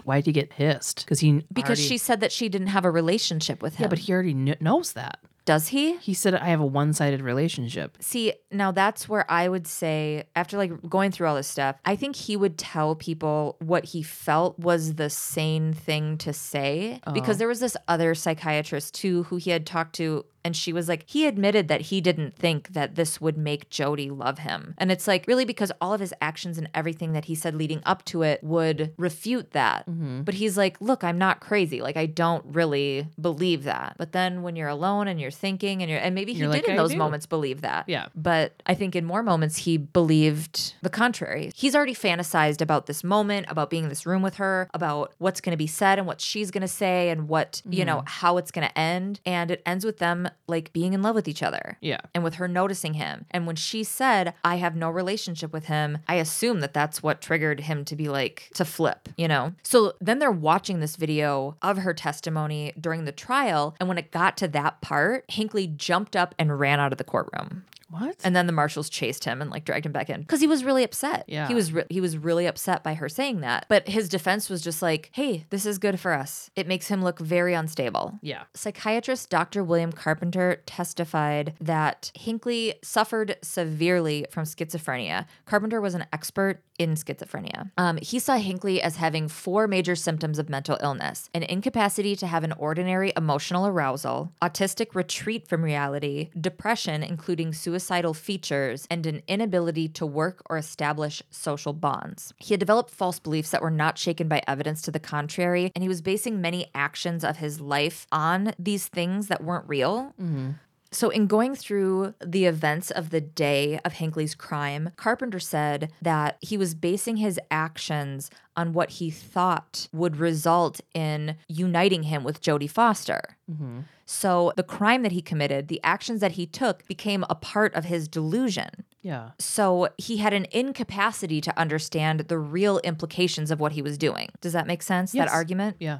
why'd he get pissed? Because he Because already- she said that she didn't have a relationship with him. Yeah, but he already kn- knows that. Does he? He said, "I have a one-sided relationship." See, now that's where I would say, after like going through all this stuff, I think he would tell people what he felt was the sane thing to say. Because oh. there was this other psychiatrist too who he had talked to, and she was like, he admitted that he didn't think that this would make Jodie love him. And it's like, really, because all of his actions and everything that he said leading up to it would refute that. But he's like, look, I'm not crazy. Like, I don't really believe that. But then when you're alone and you're thinking and you're, and maybe he You're did like, in "I those do." moments believe that. Yeah. But I think in more moments, he believed the contrary. He's already fantasized about this moment, about being in this room with her, about what's going to be said and what she's going to say and what, you know, Mm-hmm. how it's going to end. And it ends with them like being in love with each other. Yeah. And with her noticing him. And when she said, I have no relationship with him, I assume that that's what triggered him to be like, to flip, you know? So then they're watching this video of her testimony during the trial. And when it got to that part, Hinckley jumped up and ran out of the courtroom. What? And then the marshals chased him and like dragged him back in because he was really upset. Yeah. he was re- he was really upset by her saying that. But his defense was just like, "Hey, this is good for us. It makes him look very unstable." yeah. Psychiatrist Dr. William Carpenter testified that Hinckley suffered severely from schizophrenia. Carpenter was an expert in schizophrenia. Um, he saw Hinckley as having four major symptoms of mental illness an incapacity to have an ordinary emotional arousal, autistic retreat from reality, depression, including suicidal features, and an inability to work or establish social bonds. He had developed false beliefs that were not shaken by evidence to the contrary, and he was basing many actions of his life on these things that weren't real. Mm-hmm. So, in going through the events of the day of Hinckley's crime, Carpenter said that he was basing his actions on what he thought would result in uniting him with Jodie Foster. Mm-hmm. So, the crime that he committed, the actions that he took, became a part of his delusion. Yeah. So, he had an incapacity to understand the real implications of what he was doing. Does that make sense? Yes. That argument? Yeah.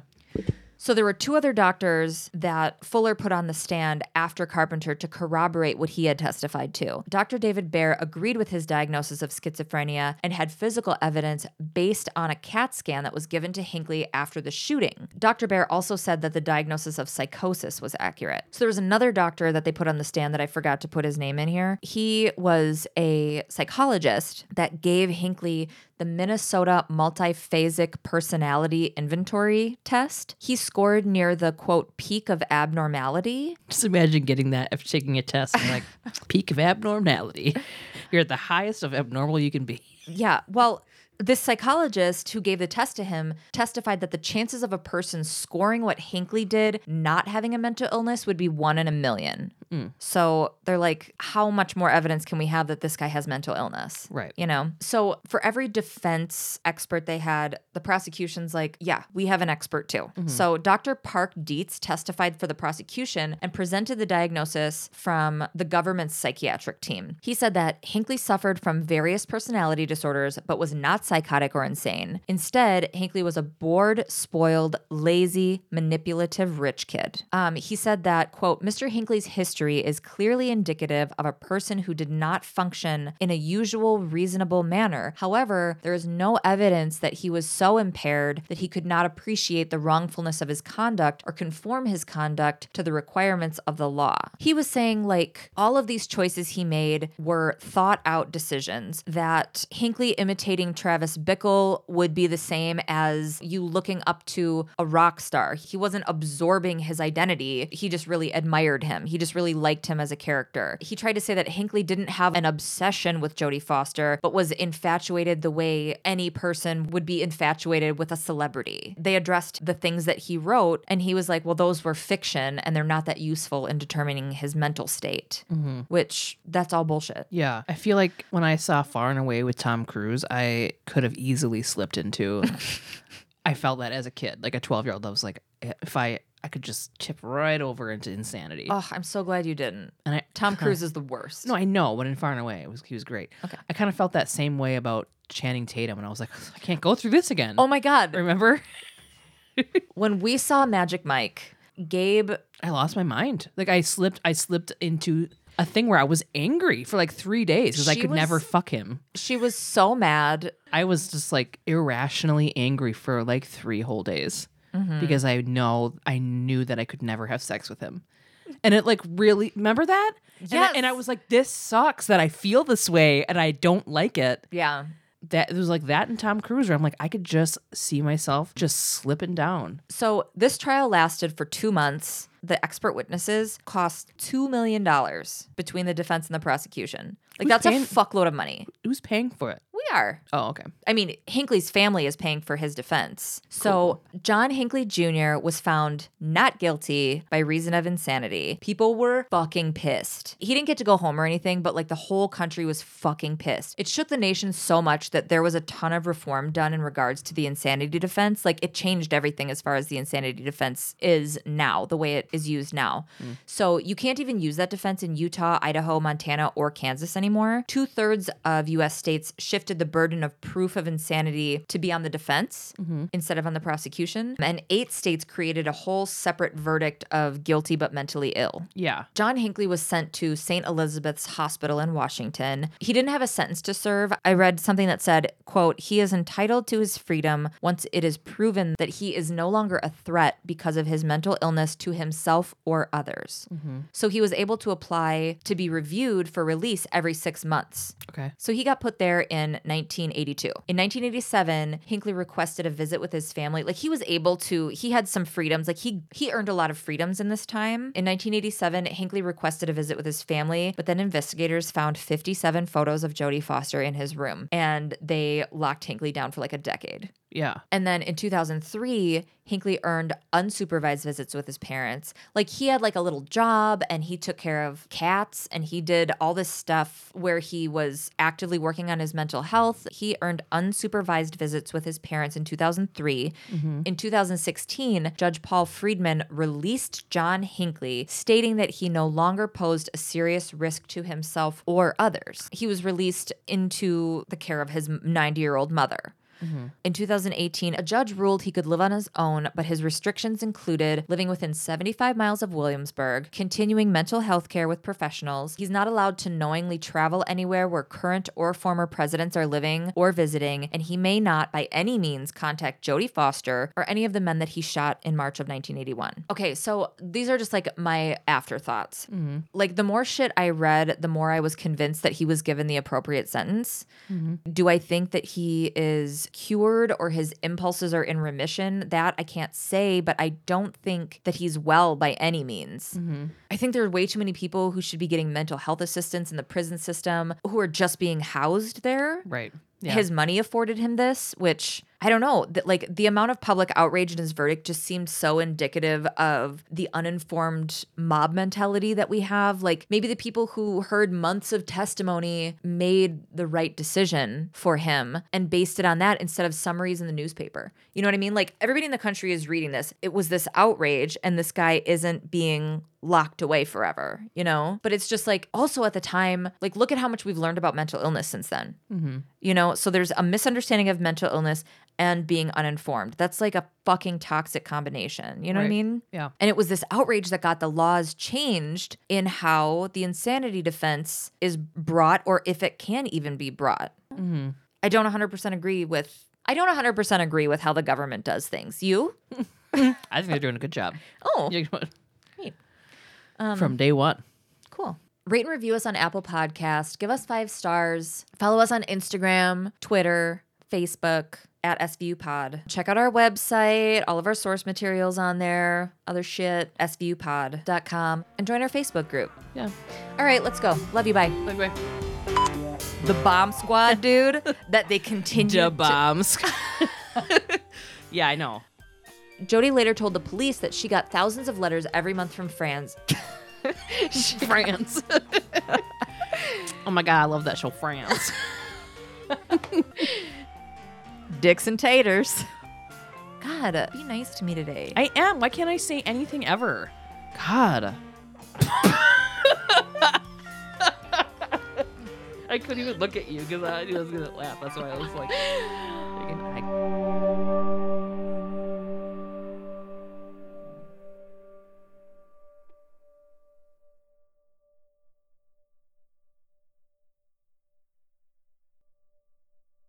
So there were two other doctors that Fuller put on the stand after Carpenter to corroborate what he had testified to. Dr. David Bear agreed with his diagnosis of schizophrenia and had physical evidence based on a CAT scan that was given to Hinckley after the shooting. Dr. Bear also said that the diagnosis of psychosis was accurate. So there was another doctor that they put on the stand that I forgot to put his name in here. He was a psychologist that gave Hinckley the Minnesota Multiphasic Personality Inventory Test. He scored near the quote peak of abnormality. Just imagine getting that after taking a test and like peak of abnormality. You're at the highest of abnormal you can be. Yeah, well, this psychologist who gave the test to him testified that the chances of a person scoring what Hinckley did, not having a mental illness, would be one in a million. So they're like, how much more evidence can we have that this guy has mental illness? Right. You know? So for every defense expert they had, the prosecution's like, yeah, we have an expert too. So Dr. Park Dietz testified for the prosecution and presented the diagnosis from the government's psychiatric team. He said that Hinckley suffered from various personality disorders, but was not psychotic or insane. Instead, Hinckley was a bored, spoiled, lazy, manipulative rich kid. Um, he said that, quote, Mr. Hinckley's history is clearly indicative of a person who did not function in a usual, reasonable manner. However, there is no evidence that he was so impaired that he could not appreciate the wrongfulness of his conduct or conform his conduct to the requirements of the law. He was saying, like, all of these choices he made were thought out decisions, that Hinckley imitating Travis Bickle would be the same as you looking up to a rock star. He wasn't absorbing his identity, he just really admired him. He just really really liked him as a character. He tried to say that Hinckley didn't have an obsession with Jodie Foster, but was infatuated the way any person would be infatuated with a celebrity. They addressed the things that he wrote, and he was like, well, those were fiction and they're not that useful in determining his mental state, mm-hmm. which that's all bullshit. Yeah, I feel like when I saw Far and Away with Tom Cruise, I could have easily slipped into. I felt that as a kid, like a twelve-year-old. I was like, if I, I could just tip right over into insanity. Oh, I'm so glad you didn't. and I, Tom Cruise is the worst. no, I know, but in Far and Away, it was he was great. Okay. I kind of felt that same way about Channing Tatum, and I was like, I can't go through this again. Oh my God. remember? When we saw Magic Mike, Gabe I lost my mind. Like I slipped, I slipped into a thing where I was angry for like three days because I She could was- never fuck him. she was so mad. I was just like irrationally angry for like three whole days Mm-hmm. because I know I knew that I could never have sex with him. And it like really remember that? And And I, was like, this sucks that I feel this way and I don't like it. Yeah. That it was like that and Tom Cruise where I'm like, I could just see myself just slipping down. So this trial lasted for two months. The expert witnesses cost $2 million between the defense and the prosecution. Like, Who's that's paying- a fuckload of money. Who's paying for it? Are. Oh, okay. I mean, Hinckley's family is paying for his defense. So, John Hinckley Jr. was found not guilty by reason of insanity. People were fucking pissed. He didn't get to go home or anything, but like the whole country was fucking pissed. It shook the nation so much that there was a ton of reform done in regards to the insanity defense. Like, it changed everything as far as the insanity defense is now, the way it is used now. Hmm. So, you can't even use that defense in Utah, Idaho, Montana, or Kansas anymore. Two thirds of US states shifted the burden of proof of insanity to be on the defense mm-hmm. instead of on the prosecution. And eight states created a whole separate verdict of guilty but mentally ill. Yeah. John Hinckley was sent to St. Elizabeth's Hospital in Washington. He didn't have a sentence to serve. I read something that said, quote, he is entitled to his freedom once it is proven that he is no longer a threat because of his mental illness to himself or others. Mm-hmm. So he was able to apply to be reviewed for release every six months. Okay. So he got put there in 1982. In 1987, Hinckley requested a visit with his family. Like he was able to, he had some freedoms. Like he he earned a lot of freedoms in this time. In 1987, Hinckley requested a visit with his family, but then investigators found 57 photos of Jodie Foster in his room, and they locked Hinckley down for like a decade. Yeah. And then in 2003, Hinckley earned unsupervised visits with his parents. Like he had like a little job and he took care of cats and he did all this stuff where he was actively working on his mental health. He earned unsupervised visits with his parents in 2003. Mm-hmm. In 2016, Judge Paul Friedman released John Hinckley, stating that he no longer posed a serious risk to himself or others. He was released into the care of his 90 year old mother. Mm-hmm. In 2018, a judge ruled he could live on his own, but his restrictions included living within 75 miles of Williamsburg, continuing mental health care with professionals. He's not allowed to knowingly travel anywhere where current or former presidents are living or visiting, and he may not by any means contact Jodie Foster or any of the men that he shot in March of 1981. Okay, so these are just like my afterthoughts. Mm-hmm. Like the more shit I read, the more I was convinced that he was given the appropriate sentence. Mm-hmm. Do I think that he is cured or his impulses are in remission? That I can't say, but I don't think that he's well by any means. Mm-hmm. I think there are way too many people who should be getting mental health assistance in the prison system who are just being housed there. Right. Yeah. His money afforded him this, which I don't know. That like the amount of public outrage in his verdict just seemed so indicative of the uninformed mob mentality that we have. Like maybe the people who heard months of testimony made the right decision for him and based it on that instead of summaries in the newspaper. You know what I mean? Like everybody in the country is reading this. It was this outrage, and this guy isn't being locked away forever, you know? But it's just like also at the time, like look at how much we've learned about mental illness since then. Mm-hmm. You know, so there's a misunderstanding of mental illness and being uninformed. That's like a fucking toxic combination. You know what I mean? Yeah. And it was this outrage that got the laws changed in how the insanity defense is brought or if it can even be brought. Mm-hmm. I don't 100% agree with I don't 100% agree with how the government does things. You? I think they're doing a good job. Oh, Neat. From day one. Cool. Rate and review us on Apple Podcast. Give us five stars. Follow us on Instagram, Twitter, Facebook. at SVU Pod. Check out our website, all of our source materials on there, other shit, svupod.com, and join our Facebook group. Yeah. All right, let's go. Love you. Bye. Bye bye. The bomb squad, dude, that they continue. Da to- bombs. yeah, I know. Jodie later told the police that she got thousands of letters every month from France. France. oh my god, I love that show, France. Dicks and taters. God, uh, be nice to me today. I am. Why can't I say anything ever? God. I couldn't even look at you because I knew I was gonna laugh. That's why I was like,